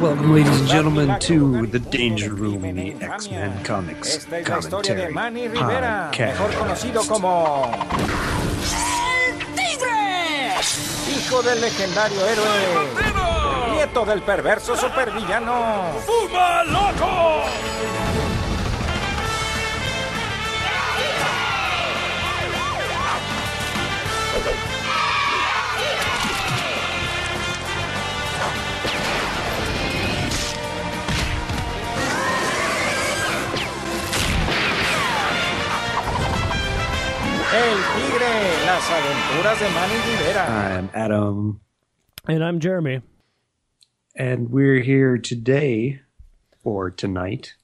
Welcome, ladies and gentlemen, to the Danger Room, the X-Men Comics Esta es la historia de Commentary Manny Rivera, mejor Podcast. conocido como ¡Tigre! hijo del legendario héroe, nieto del perverso supervillano. ¡Fuma loco! El tigre, las aventuras de Manny Rivera. I'm Adam, And I'm Jeremy. and we're here today, or tonight,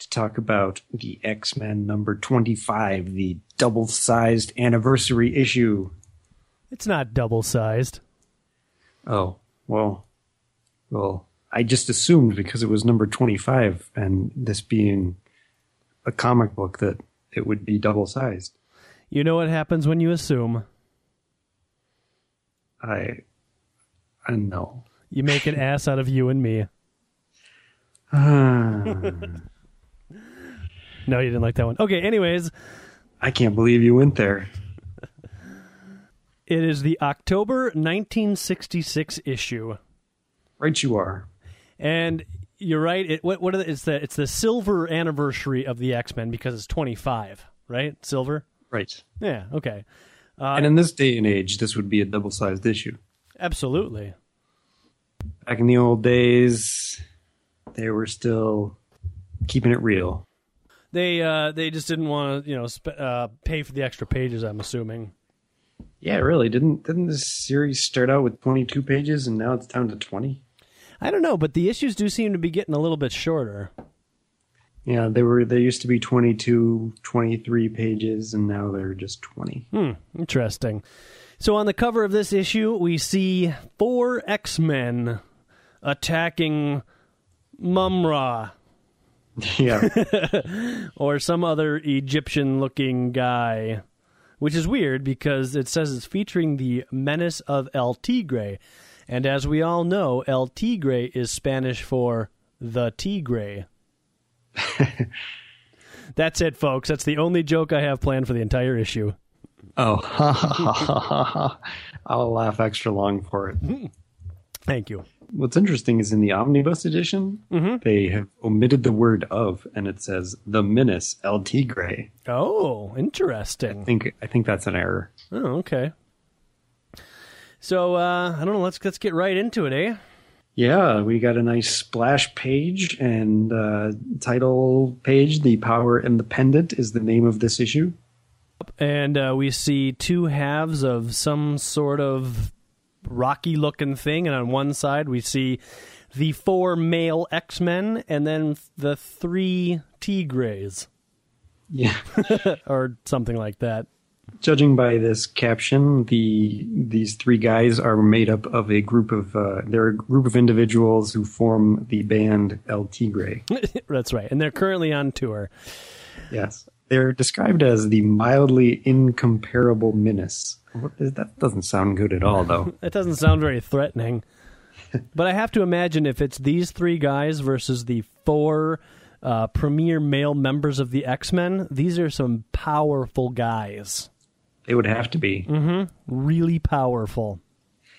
to talk about the X-Men number 25, the double-sized anniversary issue. It's not double sized. Oh, well, well, I just assumed because it was number 25, and this being a comic book that it would be double-sized. You know what happens when you assume. I, I know. You make an ass out of you and me. No, you didn't like that one. Okay, anyways, I can't believe you went there. it is the October 1966 issue. Right, you are. And you're right. It what what are the, it's the it's the silver anniversary of the X-Men because it's 25, right? Silver? Right. Yeah, okay. and in this day and age, this would be a double-sized issue. Absolutely. Back in the old days, they were still keeping it real. They uh they just didn't want to, you know, sp- uh pay for the extra pages, I'm assuming. Yeah, really. Didn't didn't this series start out with 22 pages and now it's down to 20? I don't know, but the issues do seem to be getting a little bit shorter. Yeah, they were they used to be 22, 23 pages and now they're just 20. Hmm, interesting. So on the cover of this issue, we see four X Men attacking Mumm-Ra yeah. or some other Egyptian looking guy, which is weird because it says it's featuring the menace of El Tigre. And as we all know, El Tigre is Spanish for the Tigre. That's it, folks. That's the only joke I have planned for the entire issue. oh. I'll laugh extra long for it. Thank you. What's interesting is in the omnibus edition, they have omitted the word of, and it says the menace El Tigre. Oh, interesting. I think I think that's an error. Oh, okay. So uh, I don't know. Let's let's get right into it, eh? Yeah, we got a nice splash page and uh, title page. The Power and the Pendant is the name of this issue. And uh, we see two halves of some sort of rocky-looking thing, and on one side we see the four male X-Men, and then the three Tigres, Yeah. or something like that. Judging by this caption, the these three guys are made up of a group of uh, they're a group of individuals who form the band El Tigre. That's right. And they're currently on tour. Yes, they're described as the mildly incomparable menace. What is, that doesn't sound good at all, though. That doesn't sound very threatening. but I have to imagine if it's these three guys versus the four uh, premier male members of the X Men, these are some powerful guys. They would have to be. Really powerful.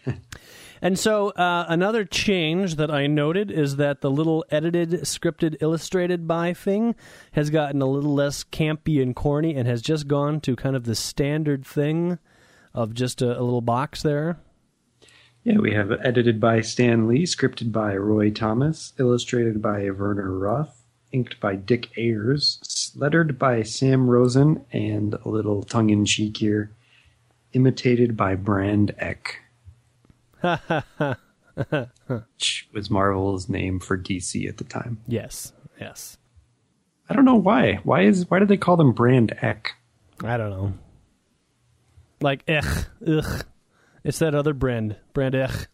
and so, uh, another change that I noted is that the little edited, scripted, illustrated by thing has gotten a little less campy and corny and has just gone to kind of the standard thing of just a, a little box there. Yeah, we have edited by Stan Lee, scripted by Roy Thomas, illustrated by Werner Roth, inked by Dick Ayers, lettered by Sam Rosen, and a little tongue in cheek here, imitated by Brand Eck. which was Marvel's name for DC at the time. Yes, yes. I don't know why. Why is why did they call them Brand Eck? I don't know. Like ech, ugh. It's that other brand, brand ech.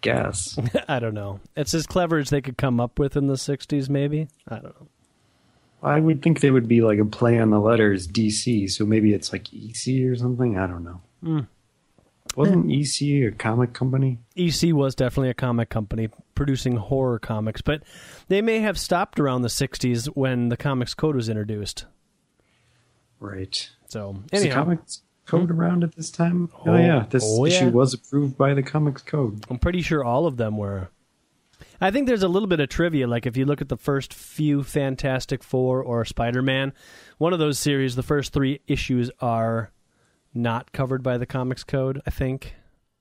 I guess. I don't know. It's as clever as they could come up with in the '60s, maybe. I don't know. I would think they would be like a play on the letters DC, so maybe it's like EC or something. I don't know. Hmm. Wasn't EC a comic company? EC was definitely a comic company producing horror comics, but they may have stopped around the 60s when the Comics Code was introduced. Right. So, Is the Comics Code around at this time? Oh, Oh, yeah. This oh, issue yeah. was approved by the Comics Code. I'm pretty sure all of them were. I think there's a little bit of trivia. Like if you look at the first few Fantastic Four or Spider Man, one of those series, the first three issues are not covered by the Comics Code. I think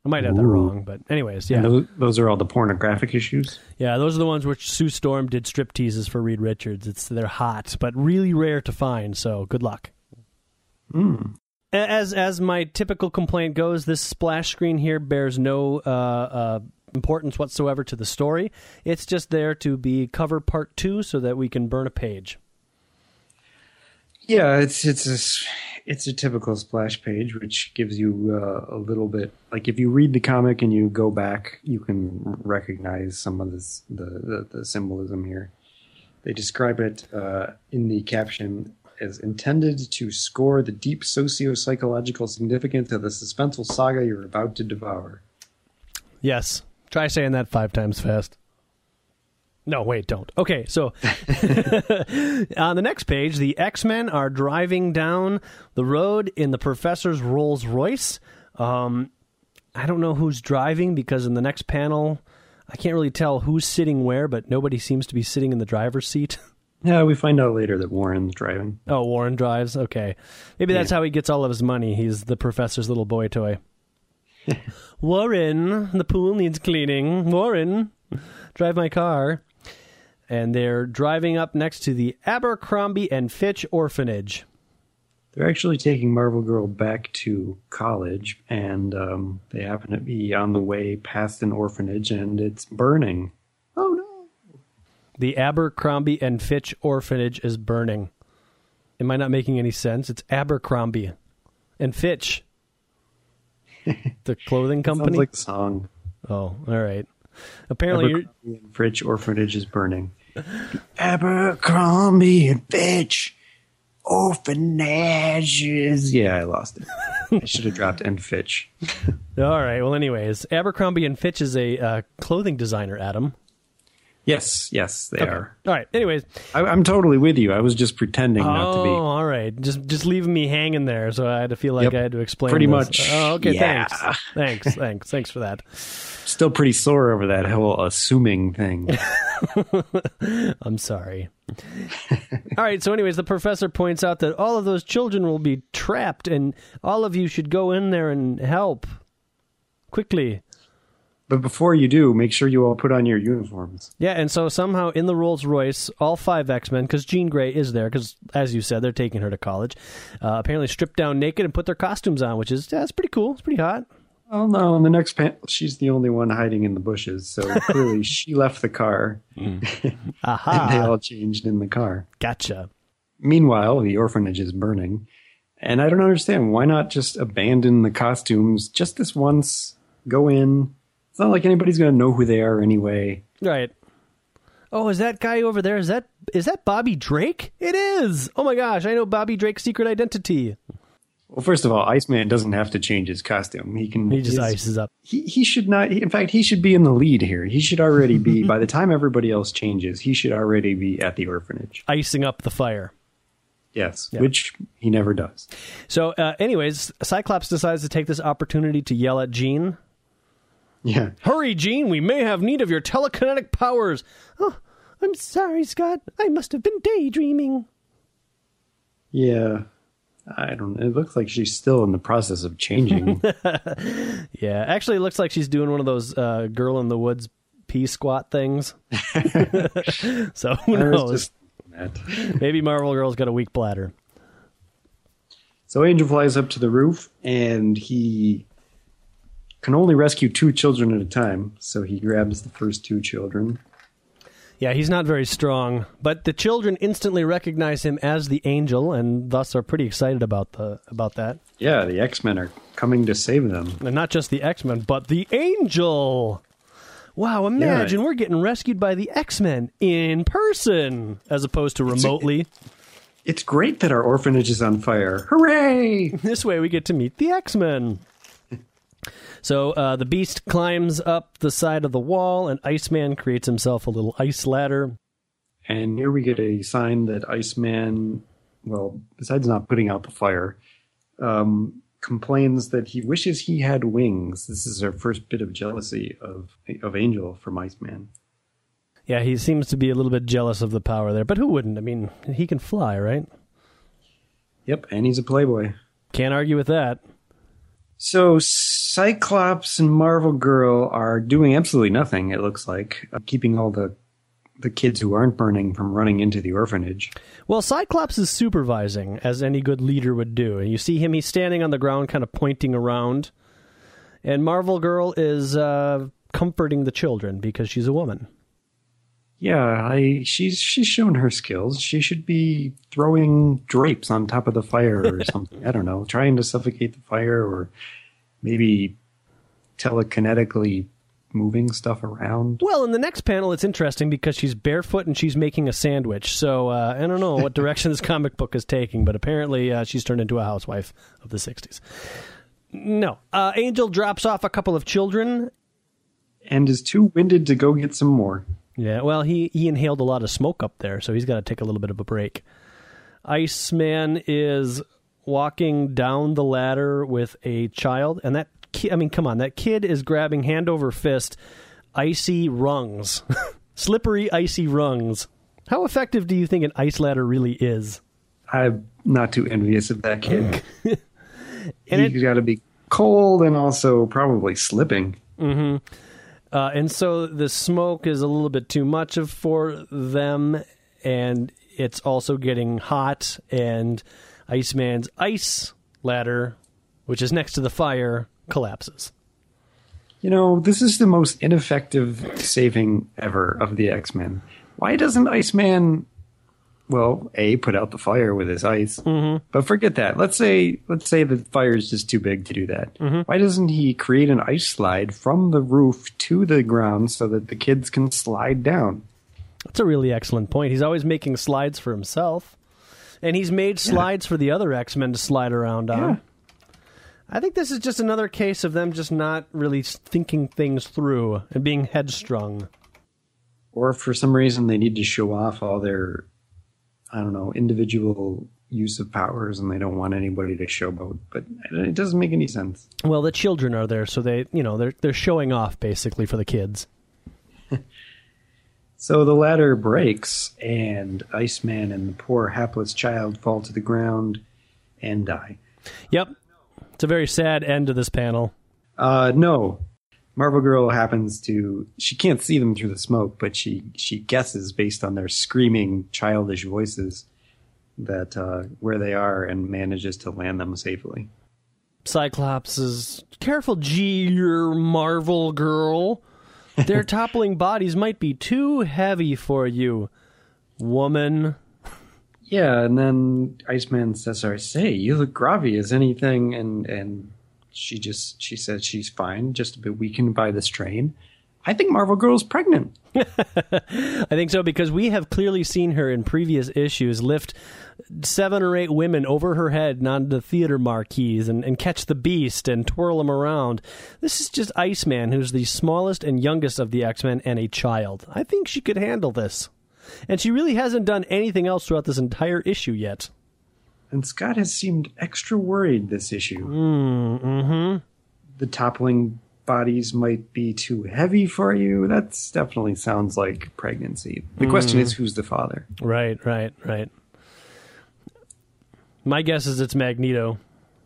I might have that wrong, but anyways, yeah, those, those are all the pornographic issues. yeah, those are the ones which Sue Storm did strip teases for Reed Richards. It's they're hot, but really rare to find. So good luck. Hmm. As as my typical complaint goes, this splash screen here bears no uh, uh, importance whatsoever to the story. It's just there to be cover part two, so that we can burn a page. Yeah, it's it's a it's a typical splash page, which gives you uh, a little bit like if you read the comic and you go back, you can recognize some of this the the, the symbolism here. They describe it uh, in the caption as intended to score the deep socio-psychological significance of the suspenseful saga you're about to devour. Yes, try saying that five times fast. No, wait, don't. Okay, so on the next page, the X Men are driving down the road in the professor's Rolls Royce. Um, I don't know who's driving because in the next panel, I can't really tell who's sitting where, but nobody seems to be sitting in the driver's seat. Yeah, we find out later that Warren's driving. Oh, Warren drives. Okay, maybe that's Yeah. how he gets all of his money. He's the professor's little boy toy. Warren, the pool needs cleaning. Warren, drive my car. And they're driving up next to the Abercrombie and Fitch orphanage. They're actually taking Marvel Girl back to college, and um, they happen to be on the way past an orphanage, and it's burning. The Abercrombie and Fitch orphanage is burning. Am I not making any sense? It's Abercrombie and Fitch, the clothing company? Sounds like a song. oh, all right. Apparently, you're, Abercrombie and Fitch orphanage is burning. Abercrombie and Fitch orphanages. Yeah, I lost it. I should have dropped and Fitch. All right. Well, anyways, Abercrombie and Fitch is a uh, clothing designer. Adam. Yes, yes, they are. All right. Anyways, I, I'm totally with you. I was just pretending not to be. oh, be. all right. Just just leaving me hanging there, so I had to feel like Yep. I had to explain. Pretty this. much. Oh, okay. Yeah. Thanks. Thanks. Thanks. Thanks for that. Still pretty sore over that whole assuming thing. I'm sorry. all right. So, anyways, the professor points out that all of those children will be trapped, and all of you should go in there and help quickly. But before you do, make sure you all put on your uniforms. Yeah, and so somehow in the Rolls Royce, all five X Men, because Jean Grey is there, because as you said, they're taking her to college. Uh, apparently, stripped down naked and put their costumes on, which is that's pretty cool. It's pretty hot. Oh no! In the next panel, she's the only one hiding in the bushes, so clearly she left the car, and they all changed in the car. Gotcha. Meanwhile, the orphanage is burning, and I don't understand why not just abandon the costumes just this once. Go in. It's not like anybody's going to know who they are anyway. Right. Oh, is that guy over there? Is that is that Bobby Drake? It is. Oh my gosh, I know Bobby Drake's secret identity. Well, first of all, Iceman doesn't have to change his costume. He can. He just his- ices up. He, he should not. In fact, he should be in the lead here. He should already be. by the time everybody else changes, he should already be at the orphanage. icing up the fire. Yes, which he never does. So, uh, anyways, Cyclops decides to take this opportunity to yell at Jean. Yeah. Hurry, Jean! We may have need of your telekinetic powers. Oh, I'm sorry, Scott. I must have been daydreaming. Yeah. I don't. It looks like she's still in the process of changing. Yeah, actually, it looks like she's doing one of those uh, girl in the woods pea squat things. so who knows? just that. Maybe Marvel Girl's got a weak bladder. So Angel flies up to the roof and he can only rescue two children at a time. So he grabs the first two children. Yeah, he's not very strong, but the children instantly recognize him as the angel, and thus are pretty excited about the about that. Yeah, the X Men are coming to save them. And not just the X Men, but the angel. Wow! Imagine we're getting rescued by the X Men in person, as opposed to remotely. It's great that our orphanage is on fire. Hooray! This way we get to meet the X Men. So uh, the beast climbs up the side of the wall, and Iceman creates himself a little ice ladder. And here we get a sign that Iceman, well, besides not putting out the fire, um, complains that he wishes he had wings. This is our first bit of jealousy of of Angel from Iceman. Yeah, he seems to be a little bit jealous of the power there, but who wouldn't? I mean, he can fly, right? Yep, and he's a playboy. Can't argue with that. So Cyclops and Marvel Girl are doing absolutely nothing. It looks like uh, keeping all the the kids who aren't burning from running into the orphanage. Well, Cyclops is supervising, as any good leader would do. And you see him; he's standing on the ground, kind of pointing around. And Marvel Girl is uh, comforting the children because she's a woman. Yeah, I she's she's shown her skills. She should be throwing drapes on top of the fire or something. I don't know, trying to suffocate the fire or maybe telekinetically moving stuff around. Well, in the next panel, it's interesting because she's barefoot and she's making a sandwich. So uh, I don't know what direction this comic book is taking, but apparently uh, she's turned into a housewife of the 60s. No. Uh, Angel drops off a couple of children. And is too winded to go get some more. Yeah, well, he, he inhaled a lot of smoke up there, so he's got to take a little bit of a break. Iceman is walking down the ladder with a child, and that kid, I mean, come on, that kid is grabbing hand over fist icy rungs, slippery, icy rungs. How effective do you think an ice ladder really is? I'm not too envious of that kid. And He's got to be cold and also probably slipping. Mm-hmm. Uh, and so the smoke is a little bit too much of for them, and it's also getting hot. And Iceman's ice ladder, which is next to the fire, collapses. You know, this is the most ineffective saving ever of the X Men. Why doesn't Iceman, well, a put out the fire with his ice? Mm-hmm. But forget that. Let's say let's say the fire is just too big to do that. Why doesn't he create an ice slide from the roof to the ground so that the kids can slide down? That's a really excellent point. He's always making slides for himself, and he's made slides for the other X Men to slide around on. Yeah. I think this is just another case of them just not really thinking things through and being headstrong. Or for some reason they need to show off all their, I don't know, individual use of powers and they don't want anybody to showboat. But it doesn't make any sense. Well, the children are there, so they, you know, they're they're showing off basically for the kids. So the ladder breaks, and Iceman and the poor hapless child fall to the ground and die. Yep, it's a very sad end to this panel. Uh, no, Marvel Girl happens to. She can't see them through the smoke, but she she guesses based on their screaming childish voices that uh, where they are, and manages to land them safely. Cyclops is careful, G, your Marvel girl. Their toppling bodies might be too heavy for you, woman. Yeah, and then Iceman says, "I say, you look groggy as anything," and and she just she says she's fine, just a bit weakened by the strain. I think Marvel Girl's pregnant. I think so because we have clearly seen her in previous issues lift seven or eight women over her head onto the theater marquees and, and catch the beast and twirl him around. This is just Iceman, who's the smallest and youngest of the X Men and a child. I think she could handle this. And she really hasn't done anything else throughout this entire issue yet. And Scott has seemed extra worried this issue. Mm-hmm. The toppling bodies might be too heavy for you. That definitely sounds like pregnancy. The question is, who's the father? Right, right, right. My guess is it's Magneto.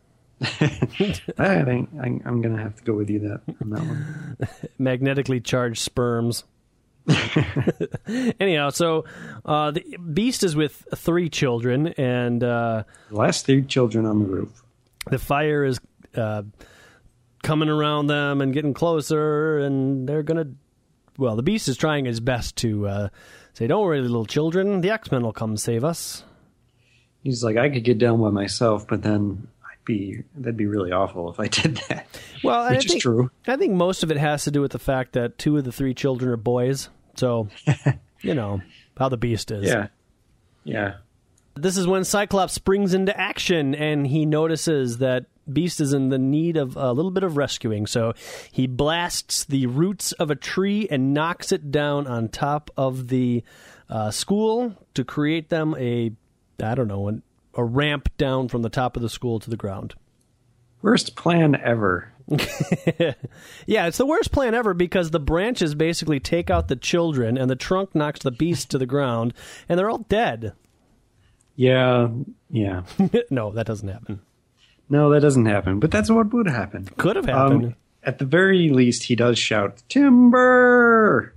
I think I'm, I'm going to have to go with you that on that one. magnetically charged sperms. Anyhow, so uh, the Beast is with three children, and uh, last three children on the roof. the fire is uh, coming around them and getting closer, and they're gonna. Well, the Beast is trying his best to uh, say, "Don't worry, little children. The X Men will come save us." He's like, I could get down by myself, but then be that'd be really awful if I did that. Well, Which I is think, true. I think most of it has to do with the fact that two of the three children are boys. So, you know how the Beast is. Yeah, yeah. This is when Cyclops springs into action and he notices that beast is in the need of a little bit of rescuing. So he blasts the roots of a tree and knocks it down on top of the uh, school to create them a, I don't know, an, a ramp down from the top of the school to the ground. Worst plan ever. Yeah, it's the worst plan ever because the branches basically take out the children and the trunk knocks the beast to the ground and they're all dead. Yeah, yeah. no, that doesn't happen. No, that doesn't happen. But that's what would happen. Could have happened. Um, at the very least, he does shout "timber,"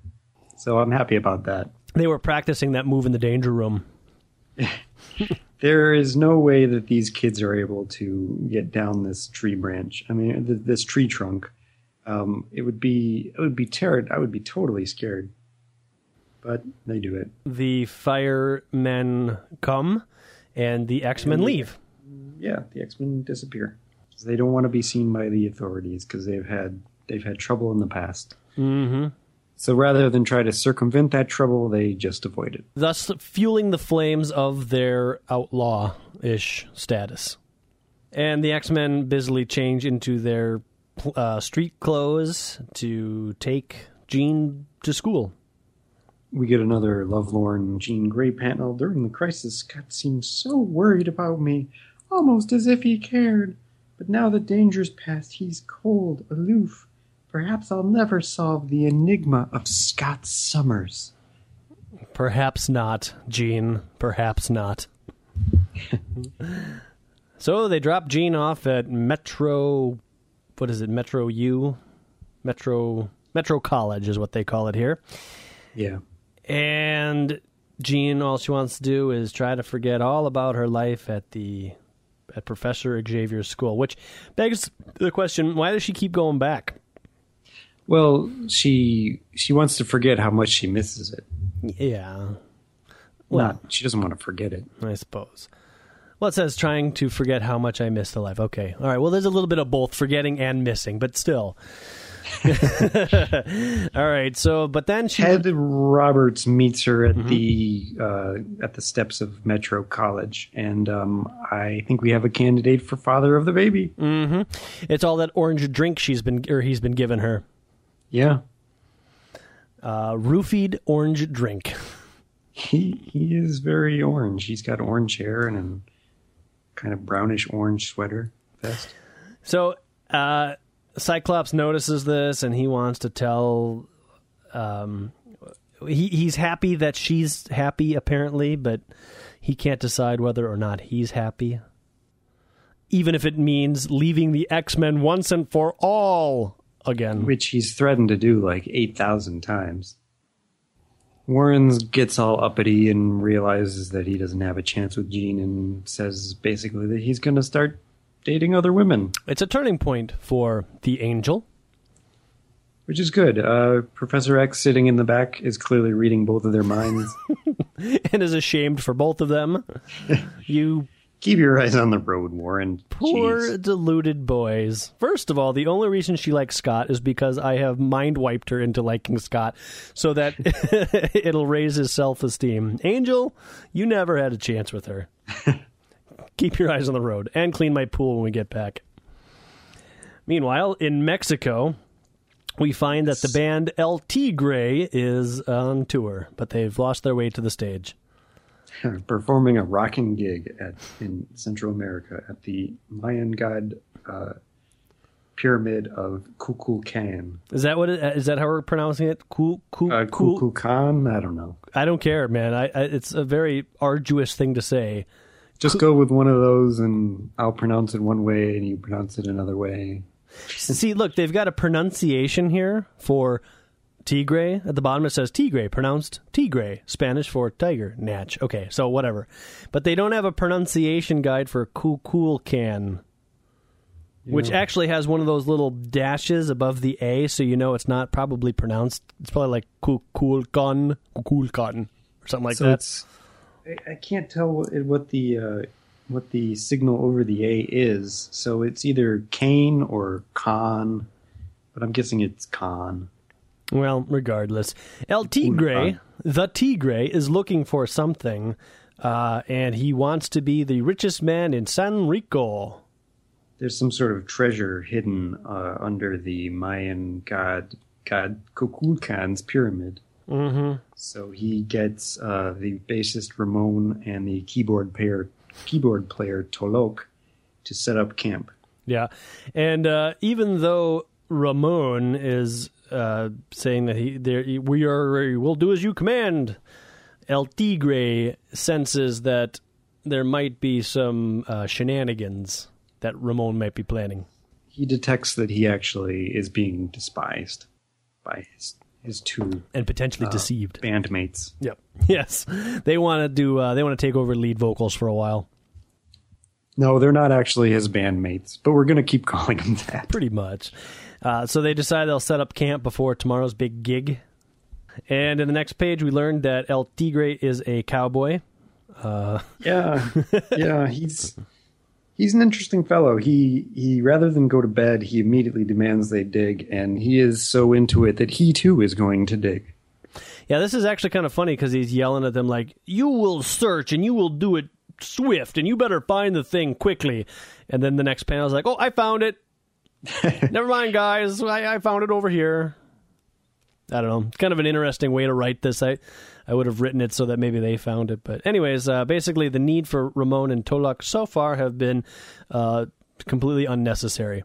so I'm happy about that. they were practicing that move in the danger room. There is no way that these kids are able to get down this tree branch. I mean, th- this tree trunk. Um, it would be it would be terrible. I would be totally scared. But they do it. The firemen come and the X Men leave. Yeah, the X Men disappear. They don't want to be seen by the authorities because they've had they've had trouble in the past. hmm So rather than try to circumvent that trouble, they just avoid it. Thus, fueling the flames of their outlaw ish status. And the X Men busily change into their uh, street clothes to take Jean to school. We get another lovelorn Jean Grey panel. During the crisis, Scott seems so worried about me, almost as if he cared. But now the danger's past, he's cold, aloof. Perhaps I'll never solve the enigma of Scott Summers. Perhaps not, Jean. Perhaps not. so they drop Jean off at Metro. What is it? Metro U? Metro. Metro College is what they call it here. Yeah. And Jean, all she wants to do is try to forget all about her life at the at Professor Xavier's school, which begs the question: Why does she keep going back? Well, she she wants to forget how much she misses it. Yeah, Well- Not she doesn't want to forget it. I suppose. Well, it says trying to forget how much I missed the life. Okay, all right. Well, there's a little bit of both forgetting and missing, but still. all right. So, but then she. Ted Roberts meets her at Mm-hmm. the uh, at the steps of Metro College, and um, I think we have a candidate for father of the baby. Mm-hmm. It's all that orange drink she's been or he's been giving her. Yeah, Uh, roofied orange drink. he he is very orange. He's got orange hair and a kind of brownish orange sweater vest. So uh, Cyclops notices this, and he wants to tell. Um, he he's happy that she's happy, apparently, but he can't decide whether or not he's happy. Even if it means leaving the X Men once and for all again. which he's threatened to do like 8,000 times. Warren gets all uppity and realizes that he doesn't have a chance with Jean and says basically that he's going to start dating other women, It's a turning point for the Angel. which is good. Uh, Professor X sitting in the back is clearly reading both of their minds. and is ashamed for both of them. you Keep your eyes on the road, Warren. poor Jeez. deluded boys. First of all, the only reason she likes Scott is because I have mind wiped her into liking Scott so that it'll raise his self esteem. Angel, you never had a chance with her. Keep your eyes on the road and clean my pool when we get back. Meanwhile, in Mexico, we find that the band El Tigre is on tour, but they've lost their way to the stage. Performing a rocking gig at in Central America at the Mayan god uh, pyramid of Kukulkan. Is that what it, is that how we're pronouncing it? Cool, Uh, cool. I don't know. I don't care, man. I, I it's a very arduous thing to say. Just go with one of those, and I'll pronounce it one way, and you pronounce it another way. See, look, they've got a pronunciation here for tigre. At the bottom it says tigre, pronounced tigre, Spanish for tiger, natch. Okay, so whatever. But they don't have a pronunciation guide for Kukulkan, which actually has one of those little dashes above the A, so you know it's not probably pronounced. It's probably like Kukulkan, Kukulkan, or something like so that. I, I can't tell what, the uh, what the signal over the A is. So it's either Kane or Khan, but I'm guessing it's Khan. Well, regardless, El Tigre, the Tigre, is looking for something, uh, and he wants to be the richest man in San Rico. there's some sort of treasure hidden uh, under the Mayan god god Kukulkan's pyramid. Mm-hmm. So he gets uh, the bassist Ramon and the keyboard player keyboard player Tolok to set up camp. Yeah, and uh, even though Ramon is uh, saying that he, there, we are, we'll do as you command, El Tigre senses that there might be some uh, shenanigans that Ramon might be planning. He detects that he actually is being despised by his his two and potentially deceived bandmates. Yep. Yes, they want to do. Uh, they want to take over lead vocals for a while. No, they're not actually his bandmates, but we're going to keep calling them that. Pretty much. Uh, so they decide they'll set up camp before tomorrow's big gig. And in the next page, we learned that El Tigre is a cowboy. Uh, Yeah, yeah, he's he's an interesting fellow. He he rather than go to bed, he immediately demands they dig, and he is so into it that he too is going to dig. yeah, this is actually kind of funny because he's yelling at them like, "You will search and you will do it swift, and you better find the thing quickly." And then the next panel is like, "Oh, I found it. Never mind, guys. I, I found it over here." I don't know. It's kind of an interesting way to write this. I, I would have written it so that maybe they found it. But anyways, uh, basically the need for Ramon and Tolak so far have been uh, completely unnecessary.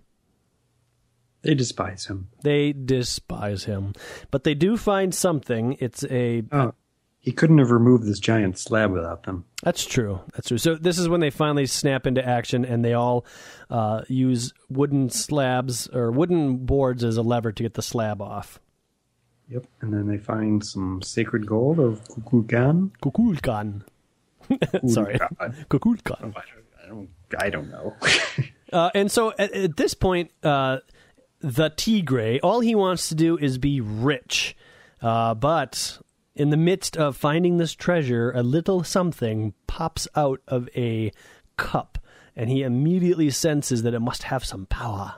They despise him. They despise him, but they do find something. It's a Oh, he couldn't have removed this giant slab without them. That's true. That's true. So this is when they finally snap into action, and they all uh, use wooden slabs or wooden boards as a lever to get the slab off. Yep. And then they find some sacred gold of Kukulkan. Kukulkan. Sorry. Kukulkan. I don't. I don't know. Uh, and so at, at this point, uh, the Tigre, all he wants to do is be rich. Uh, but in the midst of finding this treasure, a little something pops out of a cup, and he immediately senses that it must have some power.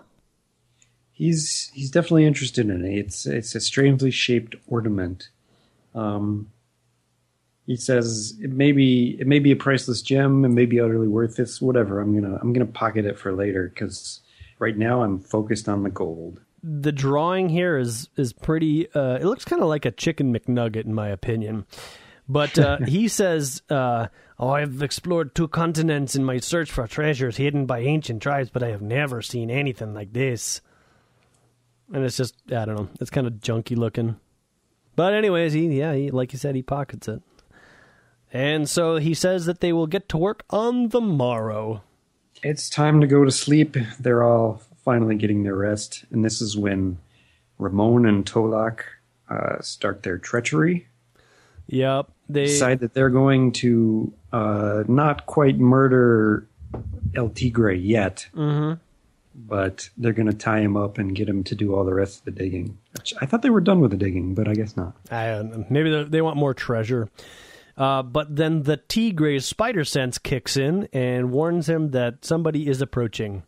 he's he's definitely interested in it. It's it's a strangely shaped ornament. Um, he says it may be it may be a priceless gem, it may be utterly worthless. Whatever. I'm gonna I'm gonna pocket it for later because right now I'm focused on the gold. The drawing here is is pretty. Uh, it looks kind of like a chicken McNugget, in my opinion. But uh, he says, uh, "Oh, I've explored two continents in my search for treasures hidden by ancient tribes, but I have never seen anything like this." And it's just, I don't know, it's kind of junky looking. But anyways, he yeah, he, like you said, he pockets it. And so he says that they will get to work on the morrow. It's time to go to sleep. They're all finally getting their rest, and this is when Ramon and Tolak uh, start their treachery. Yep, they decide that they're going to uh, not quite murder El Tigre yet, but they're going to tie him up and get him to do all the rest of the digging. Which I thought they were done with the digging, but I guess not. I. Maybe they- they want more treasure. Uh, but then the Tigre's spider sense kicks in and warns him that somebody is approaching.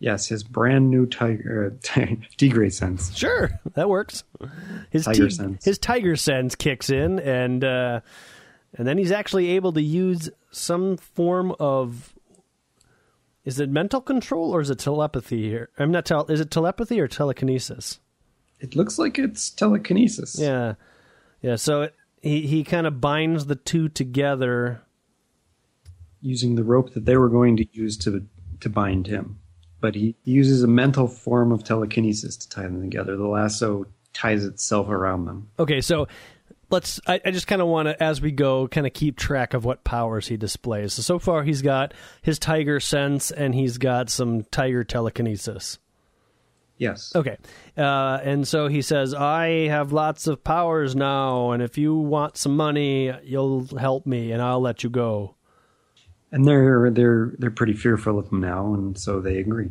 Yes, his brand new tiger uh, sense. Sure, that works. His Tiger tig- sense. his tiger sense kicks in, and uh, and then he's actually able to use some form of. Is it mental control or is it telepathy here? I'm not tel- Is it telepathy or telekinesis? It looks like it's telekinesis. Yeah, yeah. So it, he he kind of binds the two together. using the rope that they were going to use to to bind him. But he uses a mental form of telekinesis to tie them together. The lasso ties itself around them. Okay, so let's. I, I just kind of want to, as we go, kind of keep track of what powers he displays. So so far, he's got his tiger sense and he's got some tiger telekinesis. Yes. Okay, uh, and so he says, "I have lots of powers now, and if you want some money, you'll help me, and I'll let you go." And they're they're they're pretty fearful of him now, and so they agree.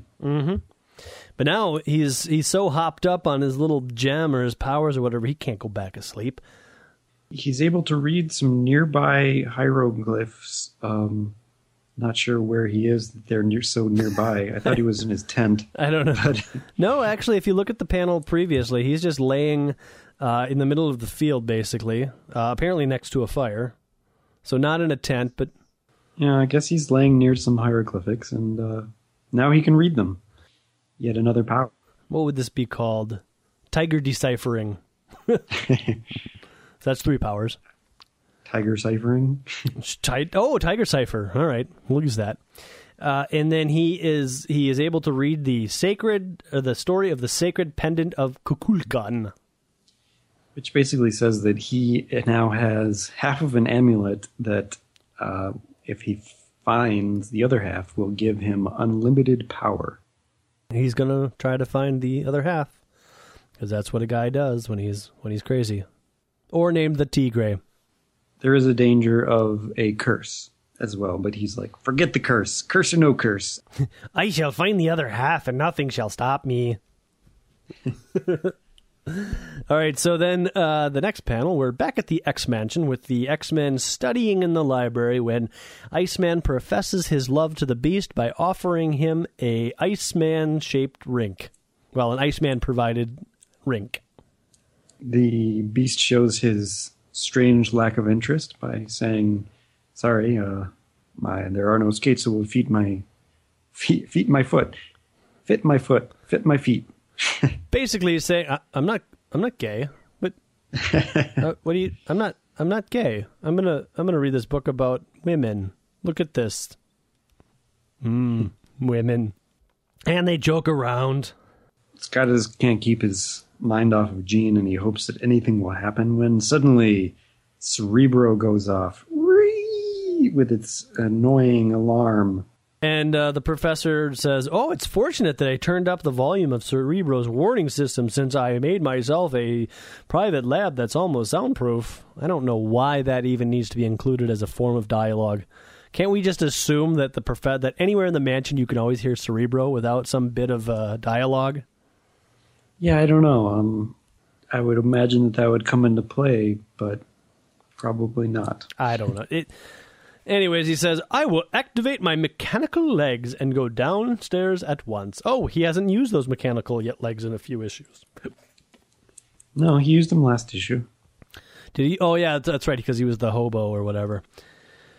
But now he's he's so hopped up on his little gem or his powers or whatever, he can't go back asleep. He's able to read some nearby hieroglyphs. Um, not sure where he is. They're near, so nearby. I thought he was in his tent. I don't know. But No, actually, if you look at the panel previously, he's just laying uh, in the middle of the field, basically, uh, apparently next to a fire. So not in a tent, but yeah, I guess he's laying near some hieroglyphics, and uh, Now he can read them. Yet another power. What would this be called? Tiger deciphering. so that's three powers. Tiger ciphering. Oh, Tiger Cipher. All right, we'll use that. Uh, and then he is he is able to read the sacred uh, the story of the sacred pendant of Kukulkan. Which basically says that he now has half of an amulet that, uh, if he finds the other half, will give him unlimited power. He's gonna try to find the other half because that's what a guy does when he's when he's crazy, or named the Tigre. There is a danger of a curse as well, but he's like, forget the curse. Curse or no curse. I shall find the other half, and nothing shall stop me. All right, so then uh, the next panel, we're back at the X Mansion with the X Men studying in the library when Iceman professes his love to the Beast by offering him a Iceman shaped rink. Well, an Iceman provided rink. The beast shows his strange lack of interest by saying, "Sorry, uh, my there are no skates that will fit my feet, feet my foot, fit my foot, fit my feet." Basically, he's saying, I- "I'm not, I'm not gay, but uh, what do you? I'm not, I'm not gay. I'm gonna, I'm gonna read this book about women. Look at this. Hmm, women, and they joke around." Scott is, can't keep his mind off of Jean, and he hopes that anything will happen when suddenly Cerebro goes off with its annoying alarm. And uh, the professor says, "Oh, it's fortunate that I turned up the volume of Cerebro's warning system since I made myself a private lab that's almost soundproof. I don't know why that even needs to be included as a form of dialogue. Can't we just assume that the prof- that anywhere in the mansion you can always hear Cerebro without some bit of uh, dialogue? Yeah, I don't know. Um, I would imagine that that would come into play, but probably not. I don't know. It. Anyways, he says, I will activate my mechanical legs and go downstairs at once. Oh, he hasn't used those mechanical yet legs in a few issues. No, he used them last issue. Did he? Oh, yeah, that's right, because he was the hobo or whatever.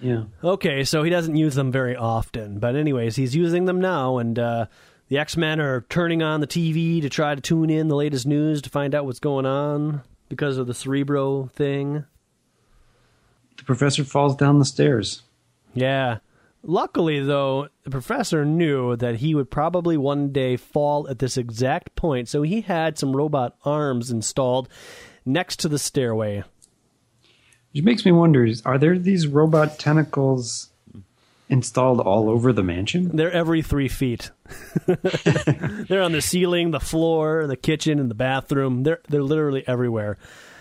Yeah. Okay, so he doesn't use them very often. But, anyways, he's using them now, and uh, the X Men are turning on the TV to try to tune in the latest news to find out what's going on because of the Cerebro thing. The professor falls down the stairs. Yeah. Luckily, though, the professor knew that he would probably one day fall at this exact point, so he had some robot arms installed next to the stairway. Which makes me wonder is, are there these robot tentacles installed all over the mansion? They're every three feet. they're on the ceiling, the floor, the kitchen, and the bathroom. They're they're literally everywhere.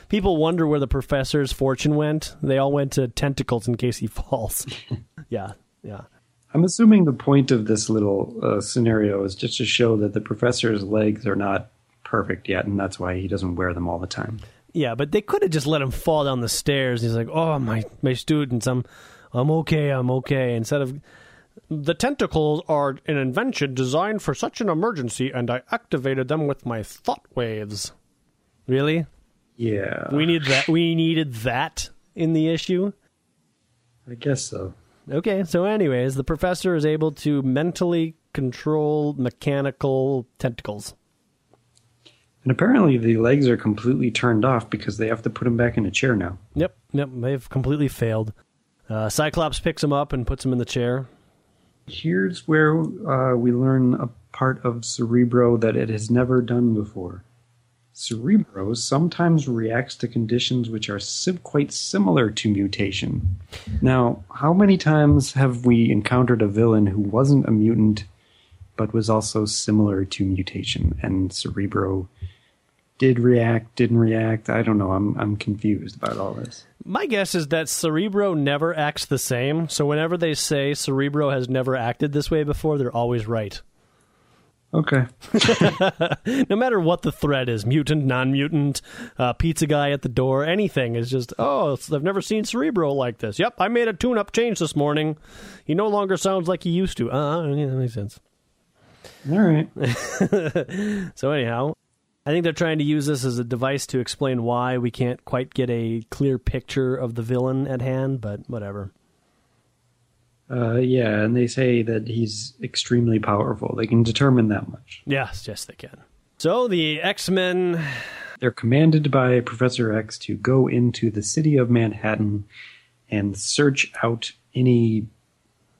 People wonder where the professor's fortune went. They all went to tentacles in case he falls. yeah, yeah. I'm assuming the point of this little uh, scenario is just to show that the professor's legs are not perfect yet, and that's why he doesn't wear them all the time. Yeah, but they could have just let him fall down the stairs. He's like, "Oh, my my students, I'm I'm okay, I'm okay." Instead of the tentacles are an invention designed for such an emergency, and I activated them with my thought waves. Really? Yeah, We need that. We needed that in the issue. I guess so. Okay, so anyways, the professor is able to mentally control mechanical tentacles. And apparently the legs are completely turned off because they have to put him back in a chair now. Yep, yep, they've completely failed. Uh, Cyclops picks him up and puts him in the chair. Here's where uh, we learn a part of Cerebro that it has never done before. Cerebro sometimes reacts to conditions which are sim- quite similar to mutation. Now, how many times have we encountered a villain who wasn't a mutant but was also similar to mutation and Cerebro did react, didn't react? I don't know. I'm I'm confused about all this. My guess is that Cerebro never acts the same, so whenever they say Cerebro has never acted this way before, they're always right. Okay. No matter what the threat is mutant, non mutant, uh, pizza guy at the door, anything is just, oh, I've never seen Cerebro like this. Yep, I made a tune up change this morning. He no longer sounds like he used to. Uh, yeah, that makes sense. All right. So, anyhow, I think they're trying to use this as a device to explain why we can't quite get a clear picture of the villain at hand, but whatever. Uh, yeah, and they say that he's extremely powerful. They can determine that much. Yes, yes, they can. So the X Men. They're commanded by Professor X to go into the city of Manhattan and search out any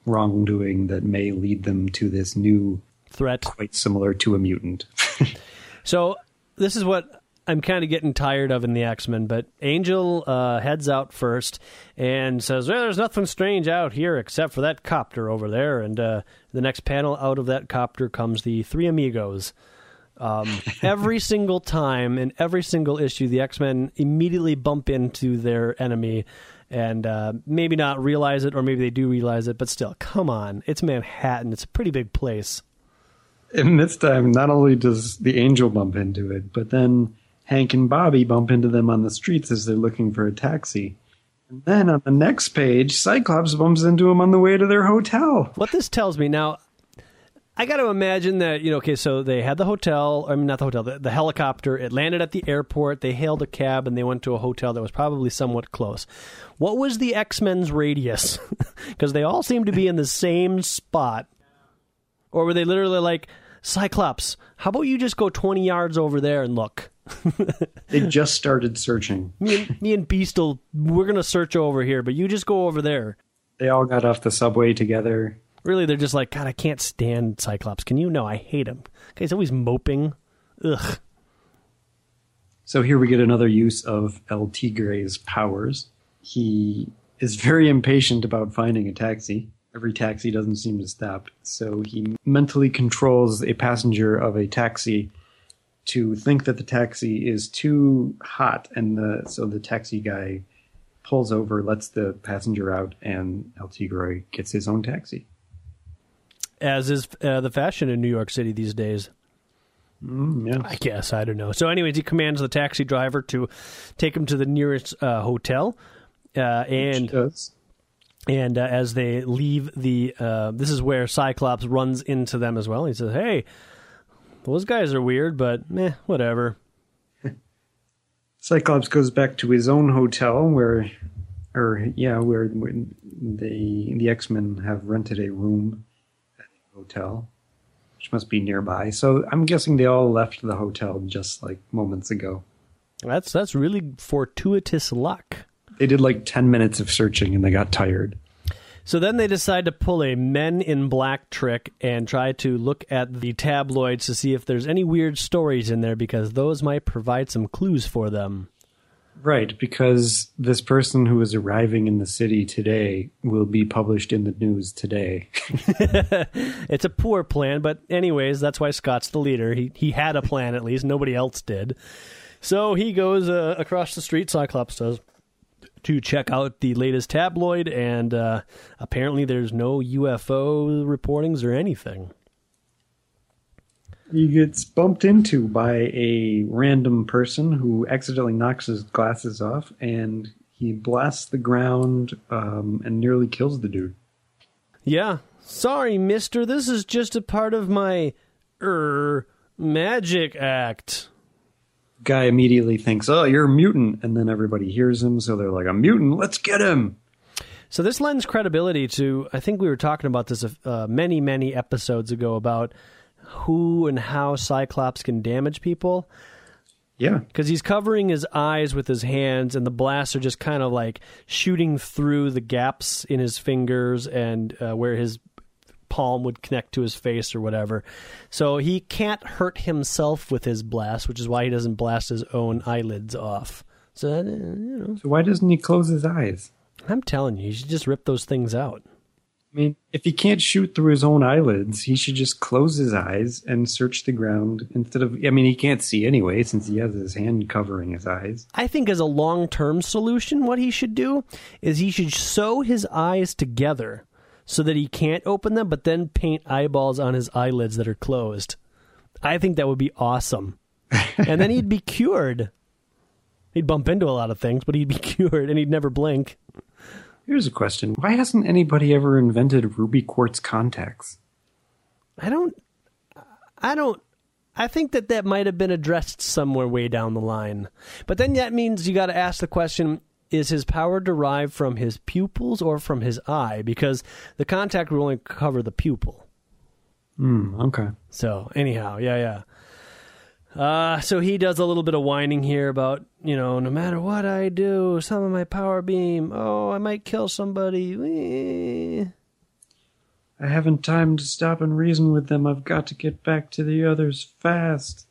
wrongdoing that may lead them to this new, Threat. quite similar to a mutant. So this is what I'm kind of getting tired of in the X Men. But Angel uh, heads out first and says, "Well, there's nothing strange out here except for that copter over there." And uh, the next panel out of that copter comes the three amigos. Um, every single time in every single issue, the X Men immediately bump into their enemy. And uh, maybe not realize it, or maybe they do realize it, but still, come on. It's Manhattan. It's a pretty big place. and this time, not only does the angel bump into it, but then Hank and Bobby bump into them on the streets as they're looking for a taxi. And then on the next page, Cyclops bumps into him on the way to their hotel. What this tells me now, I got to imagine that you know. Okay, so they had the hotel. I mean, not the hotel. The, the helicopter. It landed at the airport. They hailed a cab and they went to a hotel that was probably somewhat close. What was the X Men's radius? Because they all seem to be in the same spot, or were they literally like Cyclops? How about you just go twenty yards over there and look? They just started searching. Me and, me and Beastle, we're gonna search over here, but you just go over there. They all got off the subway together. Really, they're just like, God, I can't stand Cyclops. Can you? No, I hate him. Okay, he's always moping. Ugh. So here we get another use of El Tigre's powers. He is very impatient about finding a taxi. Every taxi doesn't seem to stop. So he mentally controls a passenger of a taxi to think that the taxi is too hot and the so the taxi guy pulls over, lets the passenger out, and El Tigre gets his own taxi. As is uh, the fashion in New York City these days. Mm, yeah. I guess I don't know. So, anyways, he commands the taxi driver to take him to the nearest uh, hotel, uh, and does. And uh, as they leave the, uh, this is where Cyclops runs into them as well. He says, "Hey, those guys are weird, but eh, whatever." Cyclops goes back to his own hotel where, or yeah, where, where the the X Men have rented a room at the hotel, which must be nearby. So I'm guessing they all left the hotel just like moments ago. That's that's really fortuitous luck. They did like ten minutes of searching and they got tired. So then they decide to pull a Men in Black trick and try to look at the tabloids to see if there's any weird stories in there because those might provide some clues for them. Right, because this person who is arriving in the city today will be published in the news today. It's a poor plan, but anyways, that's why Scott's the leader. He he had a plan at least, nobody else did. So he goes uh, across the street, Cyclops does, to check out the latest tabloid, and uh, apparently there's no UFO reportings or anything. He gets bumped into by a random person who accidentally knocks his glasses off, and he blasts the ground um, and nearly kills the dude. Yeah. Sorry, mister, this is just a part of my er magic act. Guy immediately thinks, "Oh, you're a mutant," and then everybody hears him, so they're like, "A mutant! Let's get him!" So this lends credibility to. I think we were talking about this uh, many, many episodes ago about who and how Cyclops can damage people. Yeah, Because he's covering his eyes with his hands, and the blasts are just kind of like shooting through the gaps in his fingers and uh, where his palm would connect to his face or whatever. So he can't hurt himself with his blast, which is why he doesn't blast his own eyelids off. So, uh, you know, so why doesn't he close his eyes? I'm telling you, he should just rip those things out. I mean, if he can't shoot through his own eyelids, he should just close his eyes and search the ground instead of. I mean, he can't see anyway since he has his hand covering his eyes. I think as a long term solution, what he should do is he should sew his eyes together so that he can't open them, but then paint eyeballs on his eyelids that are closed. I think that would be awesome. and then he'd be cured. He'd bump into a lot of things, but he'd be cured and he'd never blink. Here's a question: Why hasn't anybody ever invented ruby quartz contacts? I don't. I don't. I think that that might have been addressed somewhere way down the line. But then that means you got to ask the question is his power derived from his pupils or from his eye? Because the contact will only cover the pupil. Hmm. Okay. So anyhow, yeah, yeah. Uh, so he does a little bit of whining here about, you know, no matter what I do, some of my power beam, oh, I might kill somebody. Eh. I haven't time to stop and reason with them. I've got to get back to the others fast.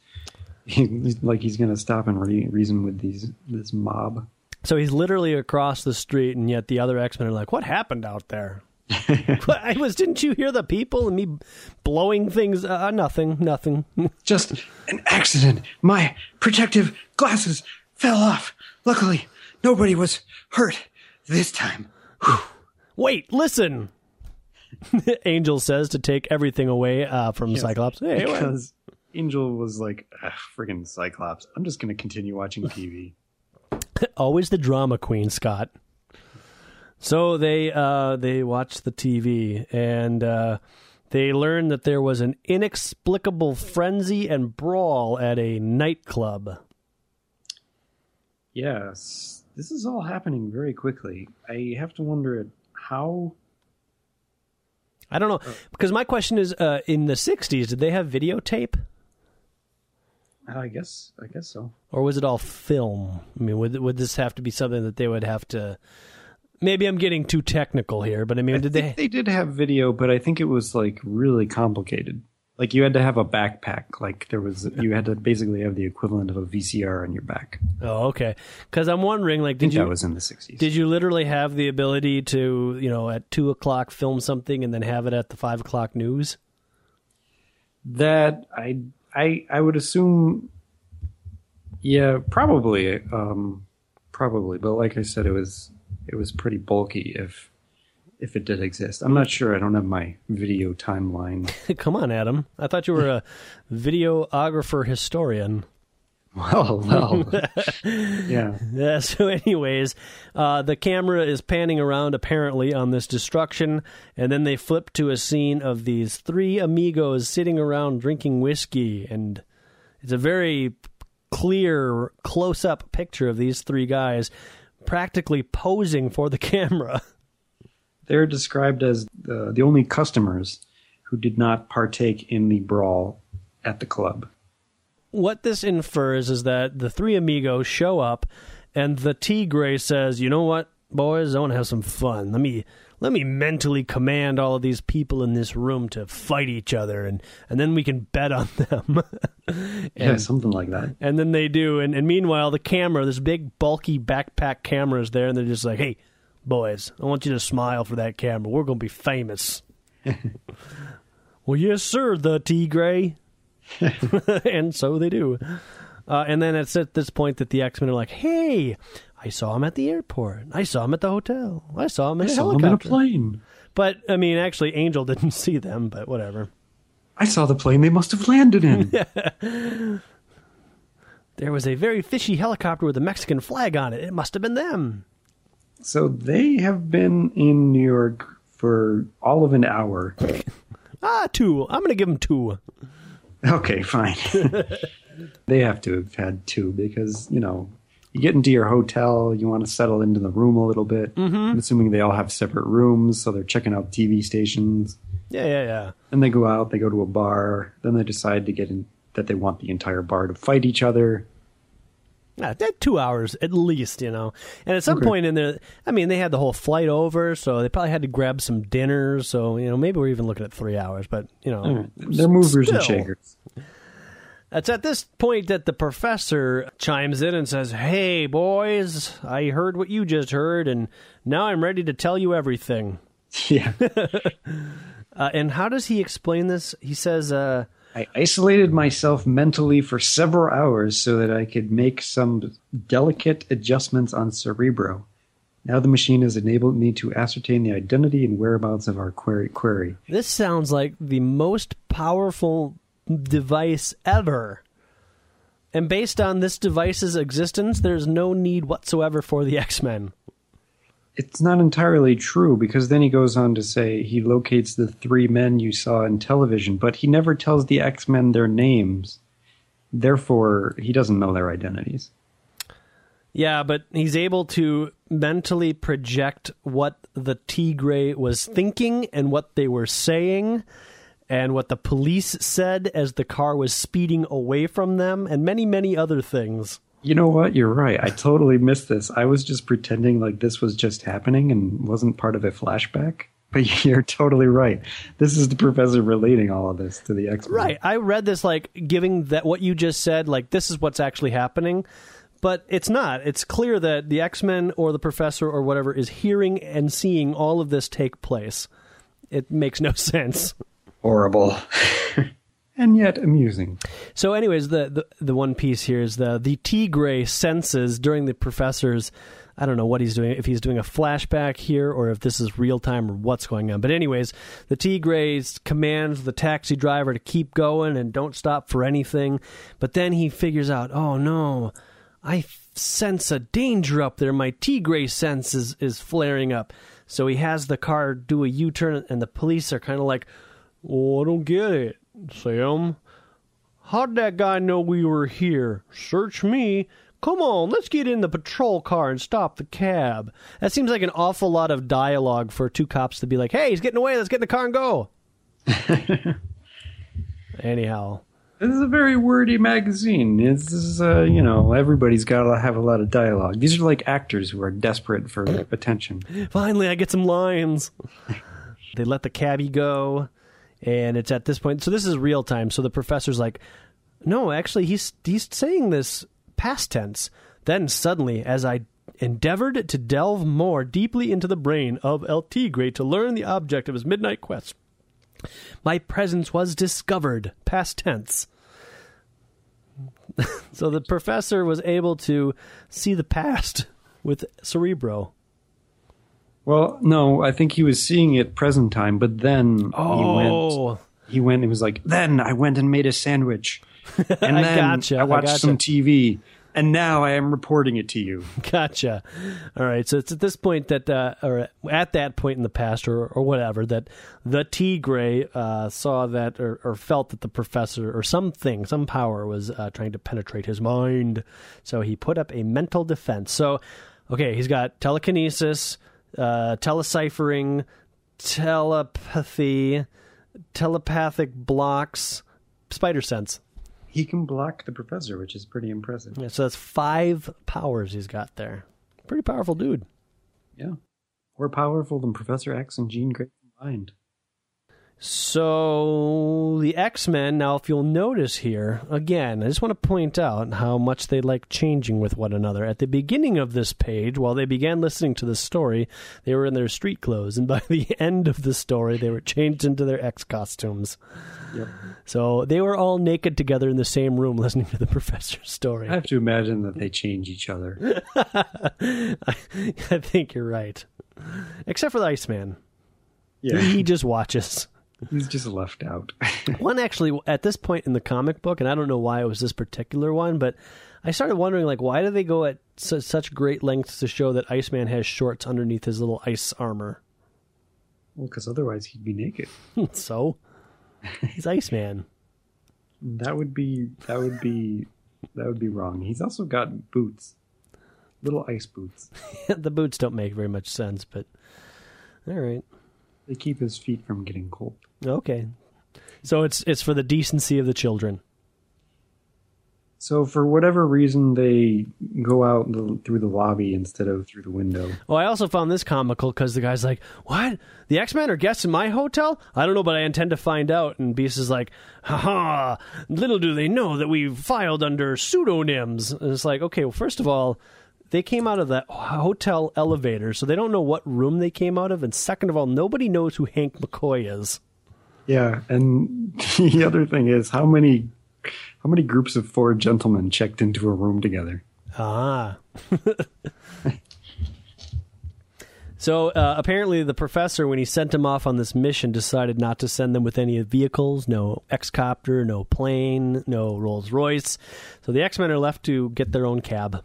like he's gonna stop and re- reason with these this mob. So he's literally across the street, and yet the other X Men are like, "What happened out there?" I was. Didn't you hear the people and me blowing things? Uh, nothing. Nothing. Just an accident. My protective glasses fell off. Luckily, nobody was hurt this time. Wait. Listen. Angel says to take everything away uh, from Cyclops. Hey, what? because Angel was like, "Ah, friggin' Cyclops. I'm just gonna continue watching TV. always the drama queen, Scott. So they uh, they watch the TV and uh, they learn that there was an inexplicable frenzy and brawl at a nightclub. yes, this is all happening very quickly. I have to wonder how. I don't know because my question is: uh, in the '60s, did they have videotape, Uh, I guess. I guess so. or was it all film? I mean, would would this have to be something that they would have to? Maybe I'm getting too technical here, but I mean, I did they? they did have video, but I think it was like really complicated. Like you had to have a backpack. Like there was, you had to basically have the equivalent of a VCR on your back. Oh, okay. Because I'm wondering, like, I think did you that was in the sixties. Did you literally have the ability to, you know, at two o'clock film something and then have it at the five o'clock news? that I I I would assume. Yeah, probably. Um, probably, but like I said, it was it was pretty bulky. If if it did exist, I'm not sure. I don't have my video timeline. Come on, Adam. I thought you were a videographer historian. Well, well, yeah. Yeah, so, anyways, uh, the camera is panning around apparently on this destruction, and then they flip to a scene of these three amigos sitting around drinking whiskey, and it's a very clear, close up picture of these three guys practically posing for the camera. They're described as the, the only customers who did not partake in the brawl at the club. What this infers is that the three amigos show up and the Tigre says, "You know what, boys, I want to have some fun. Let me let me mentally command all of these people in this room to fight each other and and then we can bet on them." yeah, something like that. and then they do and, and meanwhile the camera, this big bulky backpack camera is there and they're just like, "Hey, boys, I want you to smile for that camera. We're going to be famous." well, yes, sir, the Tigre. and so they do. Uh, and then it's at this point that the X Men are like, "Hey, I saw him at the airport. I saw him at the hotel. I saw him in I a saw helicopter." in a plane. But I mean, actually, Angel didn't see them. But whatever. I saw the plane they must have landed in. There was a very fishy helicopter with a Mexican flag on it. It must have been them. So they have been in New York for all of an hour. Ah, two. I'm going to give them two. Okay, fine. they have to have had two because, you know, you get into your hotel, you want to settle into the room a little bit. Mm-hmm. I'm assuming they all have separate rooms, so they're checking out TV stations. Yeah, yeah, yeah. Then they go out, they go to a bar, then they decide to get in that they want the entire bar to fight each other. That two hours at least, you know. And at some Okay. point in there, I mean, they had the whole flight over, so they probably had to grab some dinner. So you know, maybe we're even looking at three hours. But you know, right. They're movers and shakers. It's at this point that the professor chimes in and says, Hey, boys, I heard what you just heard, and now I'm ready to tell you everything. Yeah. Uh, and how does he explain this? He says, uh, I isolated myself mentally for several hours so that I could make some delicate adjustments on Cerebro. Now the machine has enabled me to ascertain the identity and whereabouts of our query. query. This sounds like the most powerful device ever. And based on this device's existence, there's no need whatsoever for the X Men. It's not entirely true because then he goes on to say he locates the three men you saw in television, but he never tells the X Men their names. Therefore, he doesn't know their identities. Yeah, but he's able to mentally project what the Tigre was thinking and what they were saying and what the police said as the car was speeding away from them and many, many other things. You know what? You're right. I totally missed this. I was just pretending like this was just happening and wasn't part of a flashback. But you're totally right. This is the professor relating all of this to the X Men. Right. I read this like giving that what you just said, like this is what's actually happening. But it's not. It's clear that the X Men or the professor or whatever is hearing and seeing all of this take place. It makes no sense. Horrible. and yet amusing. So, anyways, the, the the one piece here is the the Tigre senses during the professor's. I don't know what he's doing. If he's doing a flashback here, or if this is real time, or what's going on. But anyways, the Tigre commands the taxi driver to keep going and don't stop for anything. But then he figures out, oh no, I sense a danger up there. My Tigre sense is, is flaring up. So he has the car do a U turn, and the police are kind of like, oh, I don't get it, Sam. How'd that guy know we were here? Search me. Come on, let's get in the patrol car and stop the cab. That seems like an awful lot of dialogue for two cops to be like, hey, he's getting away, let's get in the car and go. Anyhow. This is a very wordy magazine. It's this is, uh, you know, everybody's got to have a lot of dialogue. These are like actors who are desperate for attention. Finally, I get some lines. they let the cabbie go, and it's at this point. So this is real time. So the professor's like, "No, actually, he's he's saying this past tense." Then suddenly, as I endeavored to delve more deeply into the brain of El Tigre to learn the object of his midnight quest, my presence was discovered. Past tense. so the professor was able to see the past with Cerebro. Well, no, I think he was seeing it present time, but then he went. Oh, He went. He was like, then I went and made a sandwich, and I then gotcha, I I watched gotcha. some TV, and now I am reporting it to you. gotcha. All right, so it's at this point that, uh, or at that point in the past, or or whatever, that the Tigre uh, saw that, or, or felt that the professor, or something, some power was uh, trying to penetrate his mind. So he put up a mental defense. So, okay, he's got telekinesis, uh, teleciphering, telepathy, telepathic blocks, spider sense. He can block the professor, which is pretty impressive. Yeah, so that's five powers he's got there. Pretty powerful dude. Yeah, more powerful than Professor X and Jean Grey combined. So the X Men. Now, if you'll notice here again, I just want to point out how much they like changing with one another. At the beginning of this page, while they began listening to the story, they were in their street clothes, and by the end of the story, they were changed into their X costumes. Yep. So they were all naked together in the same room listening to the professor's story. I have to imagine that they change each other. I, I think you're right, except for the Iceman. Yeah, He just watches. He's just left out. one actually at this point in the comic book and i don't know why it was this particular one but i started wondering like why do they go at su- such great lengths to show that iceman has shorts underneath his little ice armor well, because otherwise he'd be naked. so he's iceman That would be that would be that would be wrong. He's also got boots, little ice boots. the boots don't make very much sense but all right They keep his feet from getting cold. okay so it's it's for the decency of the children So for whatever reason, they go out the, through the lobby instead of through the window. Well, I also found this comical because the guy's like, "What? The X Men are guests in my hotel? I don't know, but I intend to find out." And Beast is like, "Ha ha! Little do they know that we filed under pseudonyms." And it's like, okay, well, first of all, they came out of the hotel elevator, so they don't know what room they came out of, and second of all, nobody knows who Hank McCoy is. Yeah, and the other thing is how many how many groups of four gentlemen checked into a room together? Ah. so uh, apparently, the professor, when he sent them off on this mission, decided not to send them with any vehicles no X Copter, no plane, no Rolls Royce. So the X Men are left to get their own cab.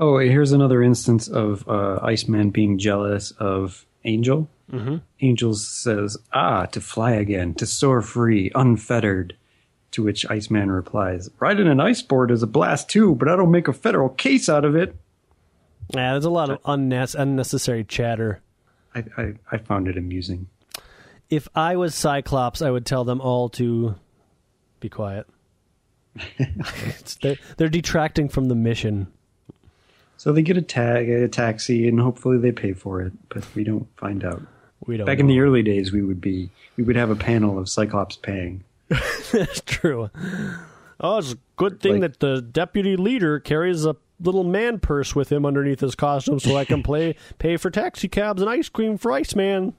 Oh, here's another instance of uh, Iceman being jealous of Angel. Mm-hmm. Angel says, "Ah, to fly again, to soar free, unfettered." To which Iceman replies, "Riding an ice board is a blast too, but I don't make a federal case out of it." Yeah, there's a lot of unnes- unnecessary chatter. I, I, I found it amusing. If I was Cyclops, I would tell them all to be quiet. They're, they're detracting from the mission. So they get a tag, a taxi, and hopefully they pay for it, but we don't find out. We don't. Back know. in the early days, we would be we would have a panel of Cyclops paying. That's true. Oh, it's a good thing Like- that the deputy leader carries a little man purse with him underneath his costume, so I can play pay for taxi cabs and ice cream for Iceman.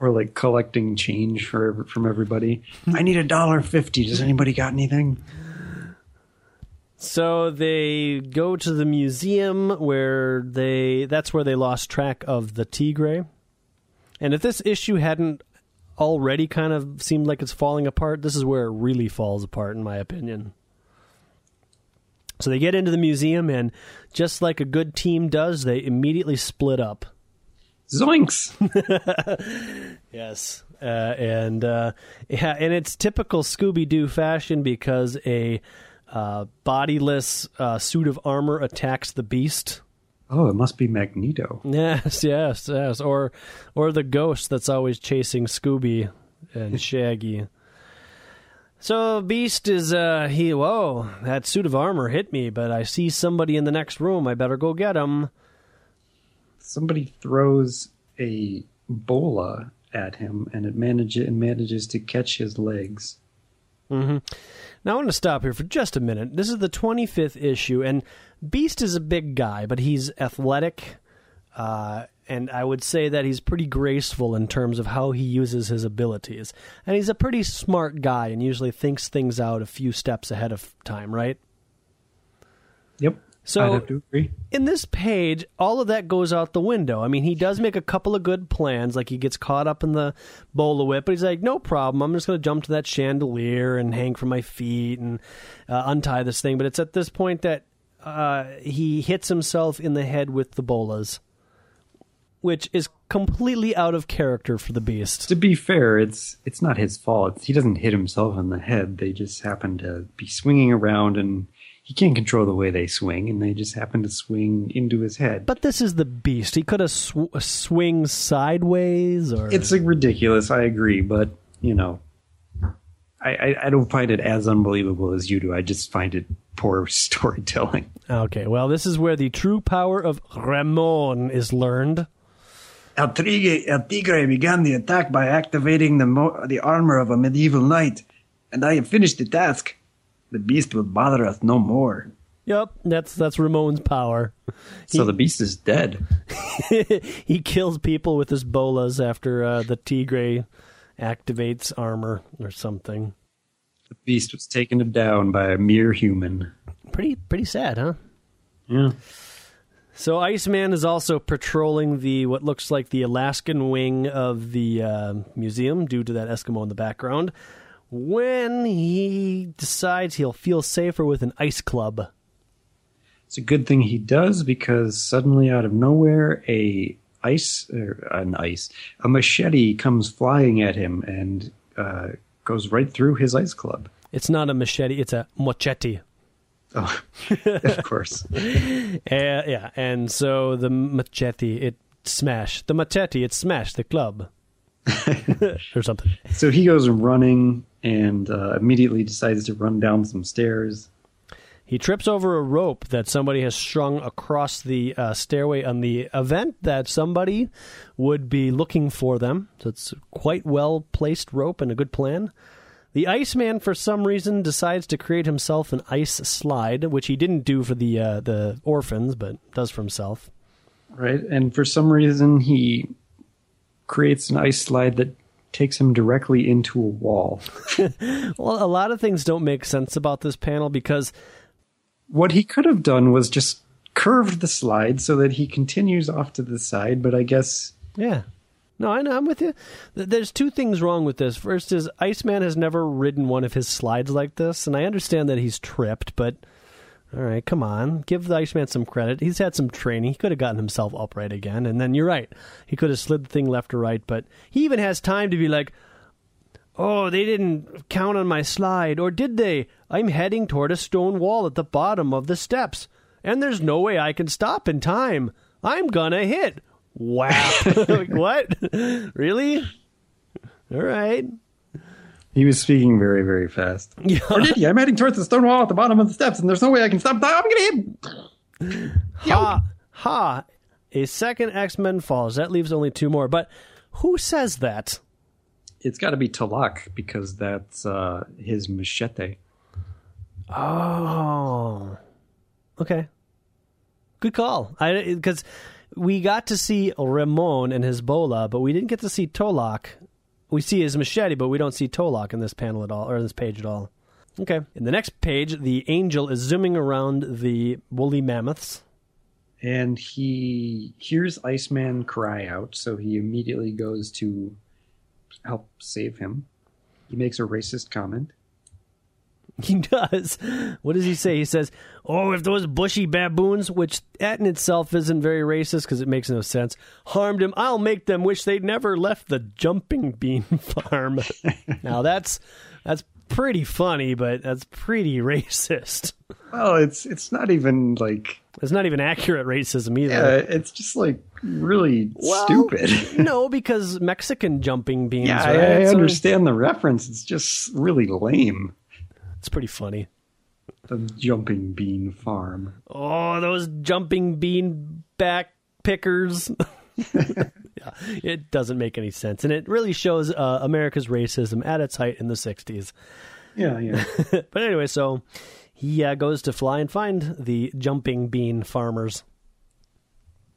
Or like collecting change for from everybody. I need a dollar fifty. Does anybody got anything? So they go to the museum where they that's where they lost track of the Tigre. And if this issue hadn't already kind of seemed like it's falling apart, this is where it really falls apart in my opinion. So they get into the museum and just like a good team does, they immediately split up. Zoinks! Yes, uh, and uh, yeah, and it's typical Scooby Doo fashion because a uh, bodiless uh, suit of armor attacks the beast. Oh, it must be Magneto. Yes, yes, yes, or or the ghost that's always chasing Scooby and Shaggy. So Beast is uh he whoa that suit of armor hit me, but I see somebody in the next room. I better go get him. Somebody throws a bola at him, and it manages and manages to catch his legs. Now I want to stop here for just a minute. This is the 25th issue, and Beast is a big guy, but he's athletic, uh, and I would say that he's pretty graceful in terms of how he uses his abilities. And he's a pretty smart guy, and usually thinks things out a few steps ahead of time, right? Yep. So- I'd have to agree. in this page, all of that goes out the window. I mean, he does make a couple of good plans, like he gets caught up in the bola whip, but he's like, no problem. I'm just going to jump to that chandelier and hang from my feet and uh, untie this thing. But it's at this point that uh, he hits himself in the head with the bolas, which is completely out of character for the beast. To be fair, it's it's not his fault. He doesn't hit himself in the head. They just happen to be swinging around, and he can't control the way they swing, and they just happen to swing into his head. But this is the beast. He could have sw- uh, swing sideways or it's like ridiculous. I agree, but you know, I, I I don't find it as unbelievable as you do. I just find it poor storytelling. okay. Well, this is where the true power of Ramon is learned. El Tigre, El Tigre began the attack by activating the mo- the armor of a medieval knight, and I have finished the task. The beast will bother us no more. Yep, that's that's Ramon's power. So the beast is dead. he kills people with his bolas after uh, the tigre activates armor or something. The beast was taken down by a mere human. Pretty pretty sad, huh? Yeah. So Iceman is also patrolling the what looks like the Alaskan wing of the uh, museum due to that Eskimo in the background. When he decides he'll feel safer with an ice club. It's a good thing he does because suddenly out of nowhere a ice er, an ice a machete comes flying at him and uh, goes right through his ice club. It's not a machete; it's a machete. Oh, of course. Uh, yeah, and so the machete it smashed the machete it smashed the club or something. So he goes running and uh, immediately decides to run down some stairs. He trips over a rope that somebody has strung across the uh, stairway on the event that somebody would be looking for them. So it's quite well placed rope and a good plan. The Iceman, for some reason, decides to create himself an ice slide, which he didn't do for the uh, the orphans, but does for himself. Right, and for some reason he creates an ice slide that takes him directly into a wall. Well, a lot of things don't make sense about this panel because What he could have done was just curved the slide so that he continues off to the side, but I guess Yeah. No, I know. I'm with you. There's two things wrong with this. First is Iceman has never ridden one of his slides like this, and I understand that he's tripped, but all right, come on, give the Iceman some credit. He's had some training. He could have gotten himself upright again, and then you're right. He could have slid the thing left or right, but he even has time to be like, "Oh, they didn't count on my slide, or did they? I'm heading toward a stone wall at the bottom of the steps." and there's no way I can stop in time. I'm gonna hit. Whap! like, what? really? All right. He was speaking very, very fast. Yeah. Cornelia, I'm heading towards the stone wall at the bottom of the steps, and there's no way I can stop. I'm gonna hit. Ha! Ha! A second X Men falls. That leaves only two more. But who says that? It's got to be Talak because that's uh, his machete. Oh. Okay. Good call. I because we got to see Ramon and his bola, but we didn't get to see Tolak. We see his machete, but we don't see Tolok in this panel at all, or this page at all. Okay. In the next page, the angel is zooming around the woolly mammoths. And he hears Iceman cry out, so he immediately goes to help save him. He makes a racist comment. He does. What does he say? He says, "Oh, if those bushy baboons, which that in itself isn't very racist because it makes no sense, harmed him, I'll make them wish they'd never left the jumping bean farm." now that's that's pretty funny, but that's pretty racist. Well, it's it's not even like It's not even accurate racism either. yeah, it's just like really Well, stupid. no, because Mexican jumping beans. yeah, right? I, I So understand the reference. It's just really lame. It's pretty funny. The jumping bean farm. Oh, those jumping bean back pickers. yeah, it doesn't make any sense. And it really shows uh, America's racism at its height in the 60s. Yeah, yeah. but anyway, so he uh, goes to fly and find the jumping bean farmers.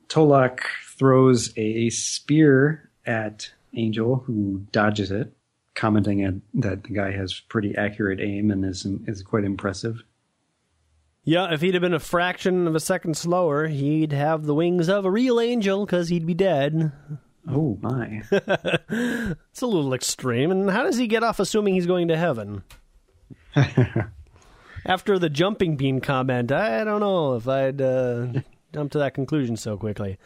Tolak throws a spear at Angel, who dodges it, commenting at, that the guy has pretty accurate aim and is is quite impressive. Yeah, if he'd have been a fraction of a second slower, he'd have the wings of a real angel because he'd be dead. Oh my! It's a little extreme. And how does he get off assuming he's going to heaven? After the jumping bean comment, I don't know if I'd uh, jump to that conclusion so quickly.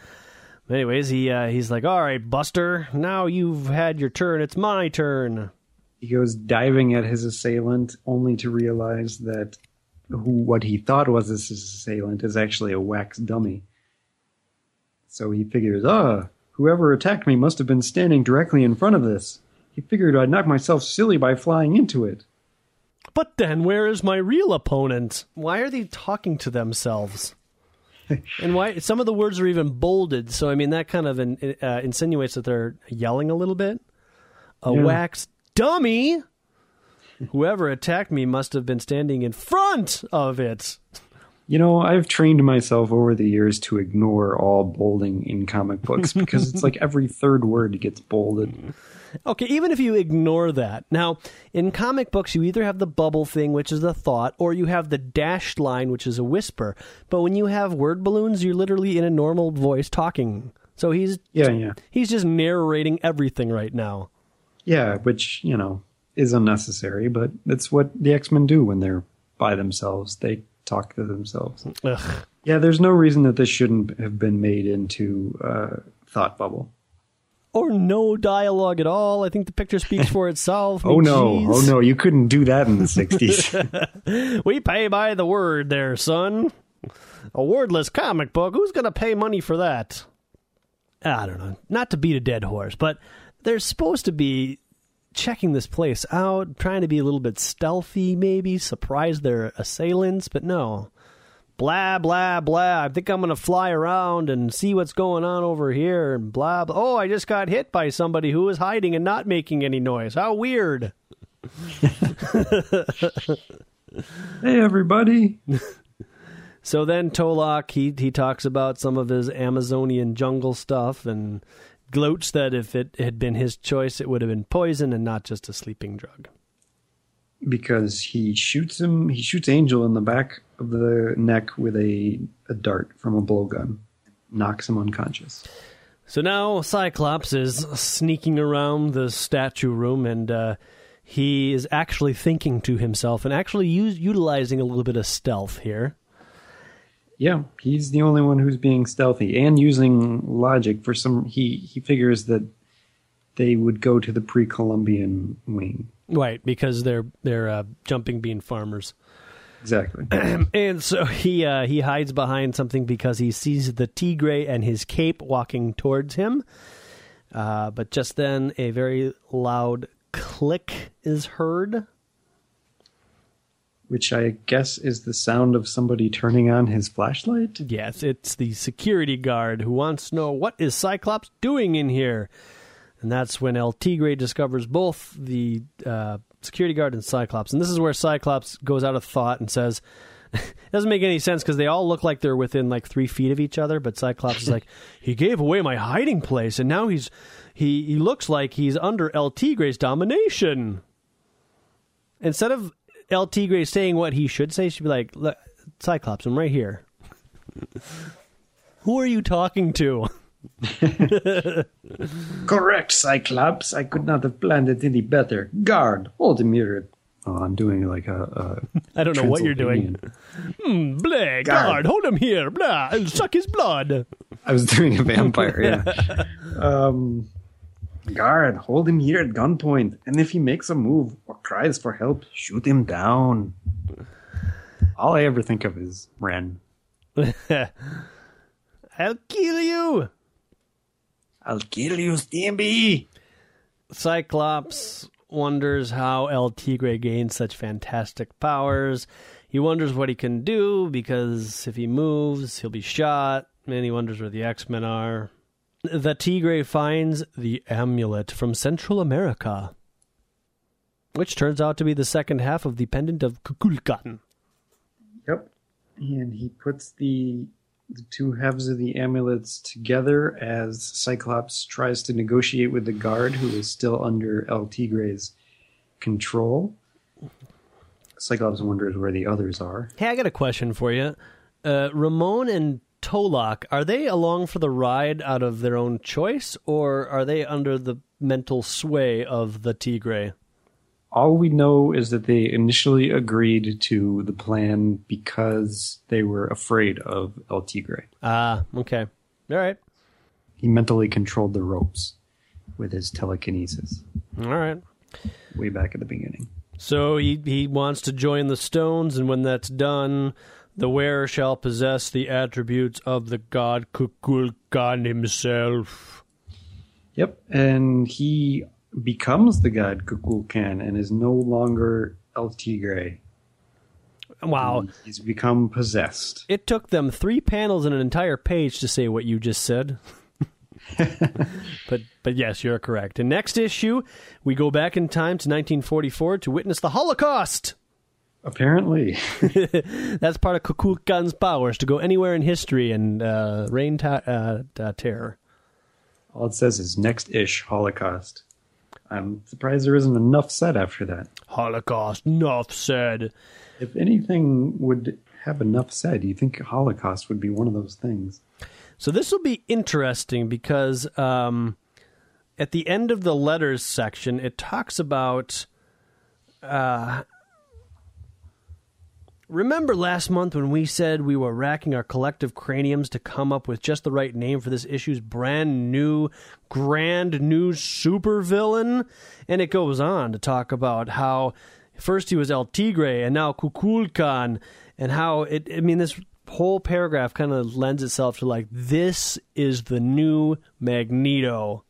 Anyways, he uh, he's like, "All right, Buster, now you've had your turn. It's my turn." he goes diving at his assailant, only to realize that who what he thought was his assailant is actually a wax dummy. So he figures, ah, whoever attacked me must have been standing directly in front of this. He figured I'd knock myself silly by flying into it. But then, where is my real opponent? Why are they talking to themselves? and why some of the words are even bolded? So I mean, that kind of in, uh, insinuates that they're yelling a little bit. A Yeah. wax dummy. Whoever attacked me must have been standing in front of it. You know, I've trained myself over the years to ignore all bolding in comic books because it's like every third word gets bolded. Okay, even if you ignore that. Now, in comic books, you either have the bubble thing, which is the thought, or you have the dashed line, which is a whisper. But when you have word balloons, you're literally in a normal voice talking. So he's Yeah, yeah. he's just narrating everything right now. Yeah, which, you know, is unnecessary, but it's what the X Men do when they're by themselves. They talk to themselves. Ugh. Yeah, there's no reason that this shouldn't have been made into uh, Thought Bubble. Or no dialogue at all. I think the picture speaks for itself. I Oh mean, no, oh no, you couldn't do that in the 60s. We pay by the word there, son. A wordless comic book. Who's going to pay money for that? I don't know. Not to beat a dead horse, but they're supposed to be checking this place out, trying to be a little bit stealthy, maybe surprise their assailants, but no. Blah, blah, blah. I think I'm going to fly around and see what's going on over here and blah, blah. Oh, I just got hit by somebody who was hiding and not making any noise. How weird. hey, everybody. So then Tolok he he talks about some of his Amazonian jungle stuff and gloats that if it had been his choice it would have been poison and not just a sleeping drug. Because he shoots him, he shoots Angel in the back of the neck with a, a dart from a blowgun, knocks him unconscious. So now Cyclops is sneaking around the statue room and uh, he is actually thinking to himself and actually use, utilizing a little bit of stealth here. Yeah, he's the only one who's being stealthy and using logic for some. He he figures that they would go to the pre-Columbian wing. Right, because they're they're uh, jumping bean farmers. Exactly. And so he uh, he hides behind something because he sees the tigre and his cape walking towards him. Uh, but just then, a very loud click is heard. Which I guess is the sound of somebody turning on his flashlight. Yes, it's the security guard who wants to know what is Cyclops doing in here. And that's when El Tigre discovers both the uh, security guard and Cyclops. And this is where Cyclops goes out of thought and says, it doesn't make any sense because they all look like they're within like three feet of each other. But Cyclops is like, he gave away my hiding place, and now he's he he looks like he's under El Tigre's domination. Instead of El Tigre saying what he should say, she'd be like, "Look, Cyclops, I'm right here. Who are you talking to? Correct, Cyclops. I could not have planned it any better. Guard, hold him here. Oh, I'm doing like a. a I don't know what you're doing. Transylvanian. Blah, Guard. guard, hold him here. Blah, and suck his blood. I was doing a vampire, yeah. um, guard, hold him here at gunpoint, and if he makes a move or cries for help, shoot him down. All I ever think of is Ren. I'll kill you. I'll kill you, Stimpy. Cyclops wonders how El Tigre gained such fantastic powers. He wonders what he can do because if he moves, he'll be shot. And he wonders where the X Men are. The Tigre finds the amulet from Central America, which turns out to be the second half of the pendant of Kukulkan. Yep. And he puts the the two halves of the amulets together as Cyclops tries to negotiate with the guard who is still under El Tigre's control. Cyclops wonders where the others are. Hey, I got a question for you. Uh, Ramon and Tolok, are they along for the ride out of their own choice, or are they under the mental sway of the Tigre? All we know is that they initially agreed to the plan because they were afraid of El Tigre. Ah, okay. All right. He mentally controlled the ropes with his telekinesis All right. way back at the beginning. So he, he wants to join the stones, and when that's done, the wearer shall possess the attributes of the god Kukulkan himself. Yep, and he becomes the god Kukulkan and is no longer El Tigre. Wow. He's become possessed. It took them three panels and an entire page to say what you just said. but but yes, you're correct. In next issue, we go back in time to 1944 to witness the Holocaust. Apparently. That's part of Kukulkan's powers to go anywhere in history and uh, reign ta- uh, uh, terror. All it says is next ish Holocaust. I'm surprised there isn't enough said after that. Holocaust, enough said. If anything would have enough said, you think Holocaust would be one of those things. So this will be interesting because um, at the end of the letters section, it talks about. Uh, remember last month when we said we were racking our collective craniums to come up with just the right name for this issue's brand new, grand new supervillain? And it goes on to talk about how first he was El Tigre and now Kukulkan, and how it. I mean, this whole paragraph kind of lends itself to like this is the new Magneto.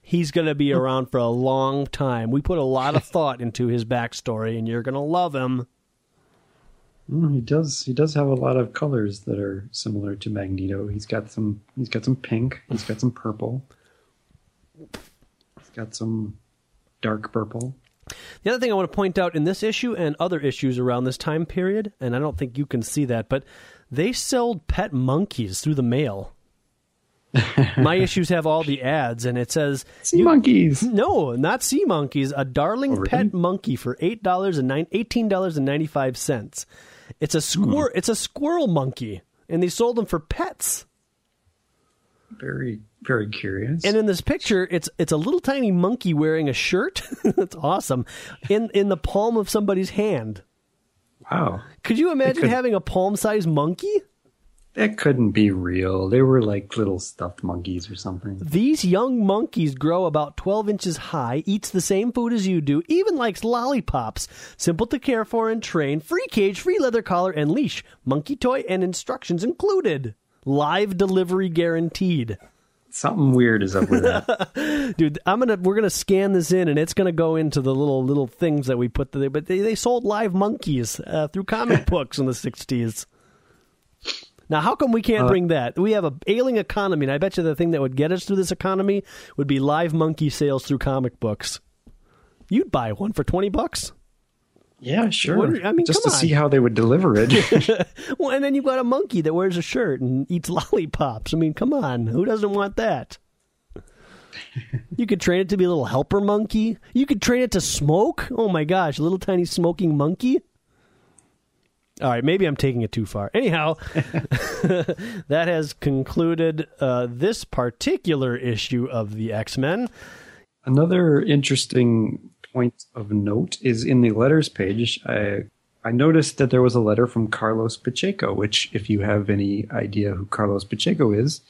He's going to be hmm. around for a long time. We put a lot of thought into his backstory, and you're going to love him. He does. He does have a lot of colors that are similar to Magneto. He's got some. He's got some pink. He's got some purple. He's got some dark purple. The other thing I want to point out in this issue and other issues around this time period, and I don't think you can see that, but they sold pet monkeys through the mail. My issues have all the ads, and it says Sea monkeys. no, not sea monkeys. A darling Oh, really? pet monkey for eight dollars and nine eighteen dollars and ninety five cents. It's a squir- hmm. It's a squirrel monkey, and they sold them for pets. Very, very curious. And in this picture, it's it's a little tiny monkey wearing a shirt. That's awesome. In in the palm of somebody's hand. wow, Could you imagine could- having a palm sized monkey? That couldn't be real. They were like little stuffed monkeys or something. These young monkeys grow about 12 inches high, eats the same food as you do, even likes lollipops. Simple to care for and train, free cage, free leather collar and leash, monkey toy and instructions included. Live delivery guaranteed. Something weird is up with that. Dude, I'm gonna we're gonna scan this in and it's gonna go into the little little things that we put there. But they, they sold live monkeys uh, through comic books in the 60s. Now, how come we can't uh, bring that? We have a ailing economy, and I bet you the thing that would get us through this economy would be live monkey sales through comic books. You'd buy one for twenty bucks. yeah, sure. What- I mean, just to on. see how they would deliver it. Well, and then you've got a monkey that wears a shirt and eats lollipops. I mean, come on, who doesn't want that? You could train it to be a little helper monkey. You could train it to smoke. Oh my gosh, a little tiny smoking monkey. All right, maybe I'm taking it too far. Anyhow, that has concluded uh, this particular issue of the X Men. Another interesting point of note is in the letters page. I I noticed that there was a letter from Carlos Pacheco, which, if you have any idea who Carlos Pacheco is,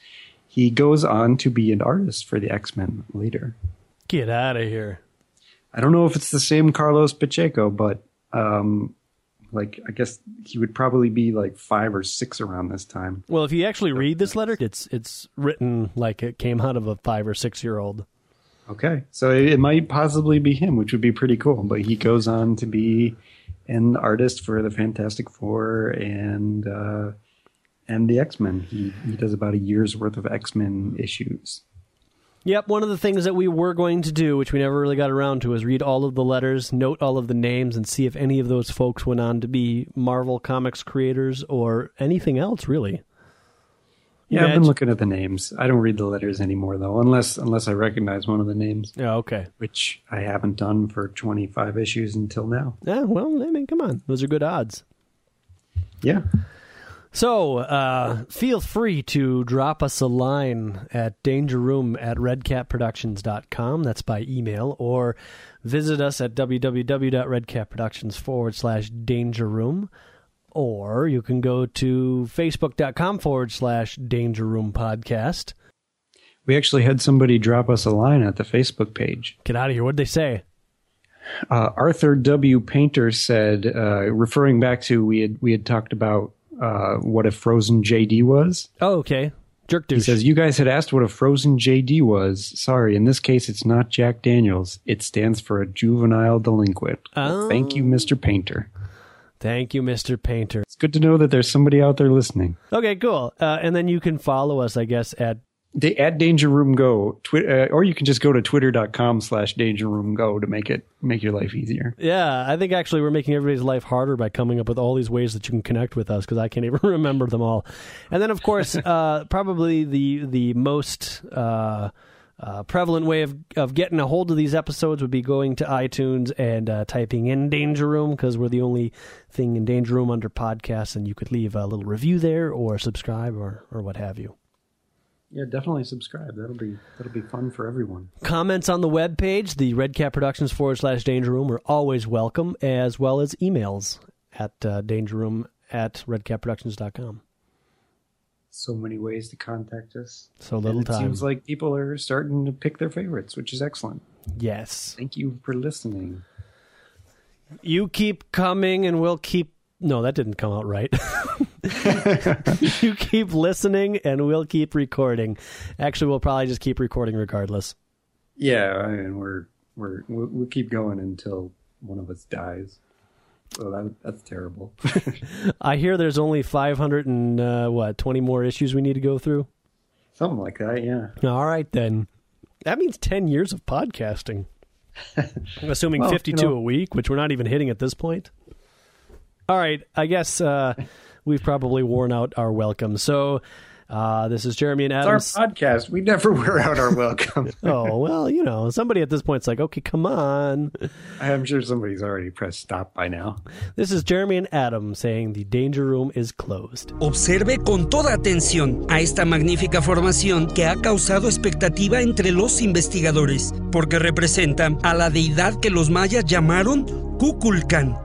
he goes on to be an artist for the X Men later. Get out of here. I don't know if it's the same Carlos Pacheco, but um, like I guess he would probably be like five or six around this time. Well, if you actually read this letter, it's it's written like it came out of a five or six year old. Okay, so it, it might possibly be him, which would be pretty cool. But he goes on to be an artist for the Fantastic Four and uh, and the X Men. He he does about a year's worth of X Men issues. Yep, one of the things that we were going to do, which we never really got around to, is read all of the letters, note all of the names, and see if any of those folks went on to be Marvel Comics creators or anything else, really. Yeah, I've been looking at the names. I don't read the letters anymore though, unless unless I recognize one of the names, Yeah, okay. which I haven't done for twenty five issues until now. Yeah, well, I mean, come on. Those are good odds. Yeah. So, uh, feel free to drop us a line at dangerroom at redcatproductions.com. That's by email. Or visit us at www.redcatproductions forward slash dangerroom. Or you can go to facebook.com forward slash dangerroom podcast. We actually had somebody drop us a line at the Facebook page. Get out of here. What'd they say? Uh, Arthur W. Painter said, uh, referring back to we had we had talked about uh, what a frozen JD was. Oh, okay. Jerk He says you guys had asked what a frozen JD was. Sorry, in this case, it's not Jack Daniels. It stands for a juvenile delinquent. Well, Thank you, Mr. Painter. Thank you, Mr. Painter. It's good to know that there's somebody out there listening. Okay, cool. Uh, and then you can follow us, I guess, at Da- at Danger Room Go, twi- uh, or you can just go to twitter.com slash Danger Room Go to make it make your life easier. Yeah, I think actually we're making everybody's life harder by coming up with all these ways that you can connect with us because I can't even remember them all. And then, of course, uh, probably the the most uh, uh, prevalent way of of getting a hold of these episodes would be going to iTunes and uh, typing in Danger Room because we're the only thing in Danger Room under podcasts, and you could leave a little review there or subscribe or or what have you. Yeah, definitely subscribe. That'll be that'll be fun for everyone. Comments on the webpage, the Red Cat Productions forward slash Danger Room, are always welcome, as well as emails at uh, dangerroom at redcatproductions.com. So many ways to contact us. So little time. seems like people are starting to pick their favorites, which is excellent. yes. Thank you for listening. You keep coming and we'll keep. No, that didn't come out right. you keep listening and we'll keep recording. Actually, we'll probably just keep recording regardless. Yeah, I mean we're we're we'll, we'll keep going until one of us dies. So that, that's terrible. I hear there's only 500 and uh, what, 20 more issues we need to go through? Something like that. Yeah. All right, then. That means 10 years of podcasting. I'm assuming Well, 52 you know- a week, which we're not even hitting at this point. All right, I guess uh, we've probably worn out our welcome. So uh, this is Jeremy and It's our Adams. podcast. We never wear out our welcome. oh, well, you know, somebody at this point's like, okay, come on. I'm sure somebody's already pressed stop by now. This is Jeremy and Adam saying the danger room is closed. Observe con toda atención a esta magnífica formación que ha causado expectativa entre los investigadores, porque representa a la deidad que los mayas llamaron Kukulkan,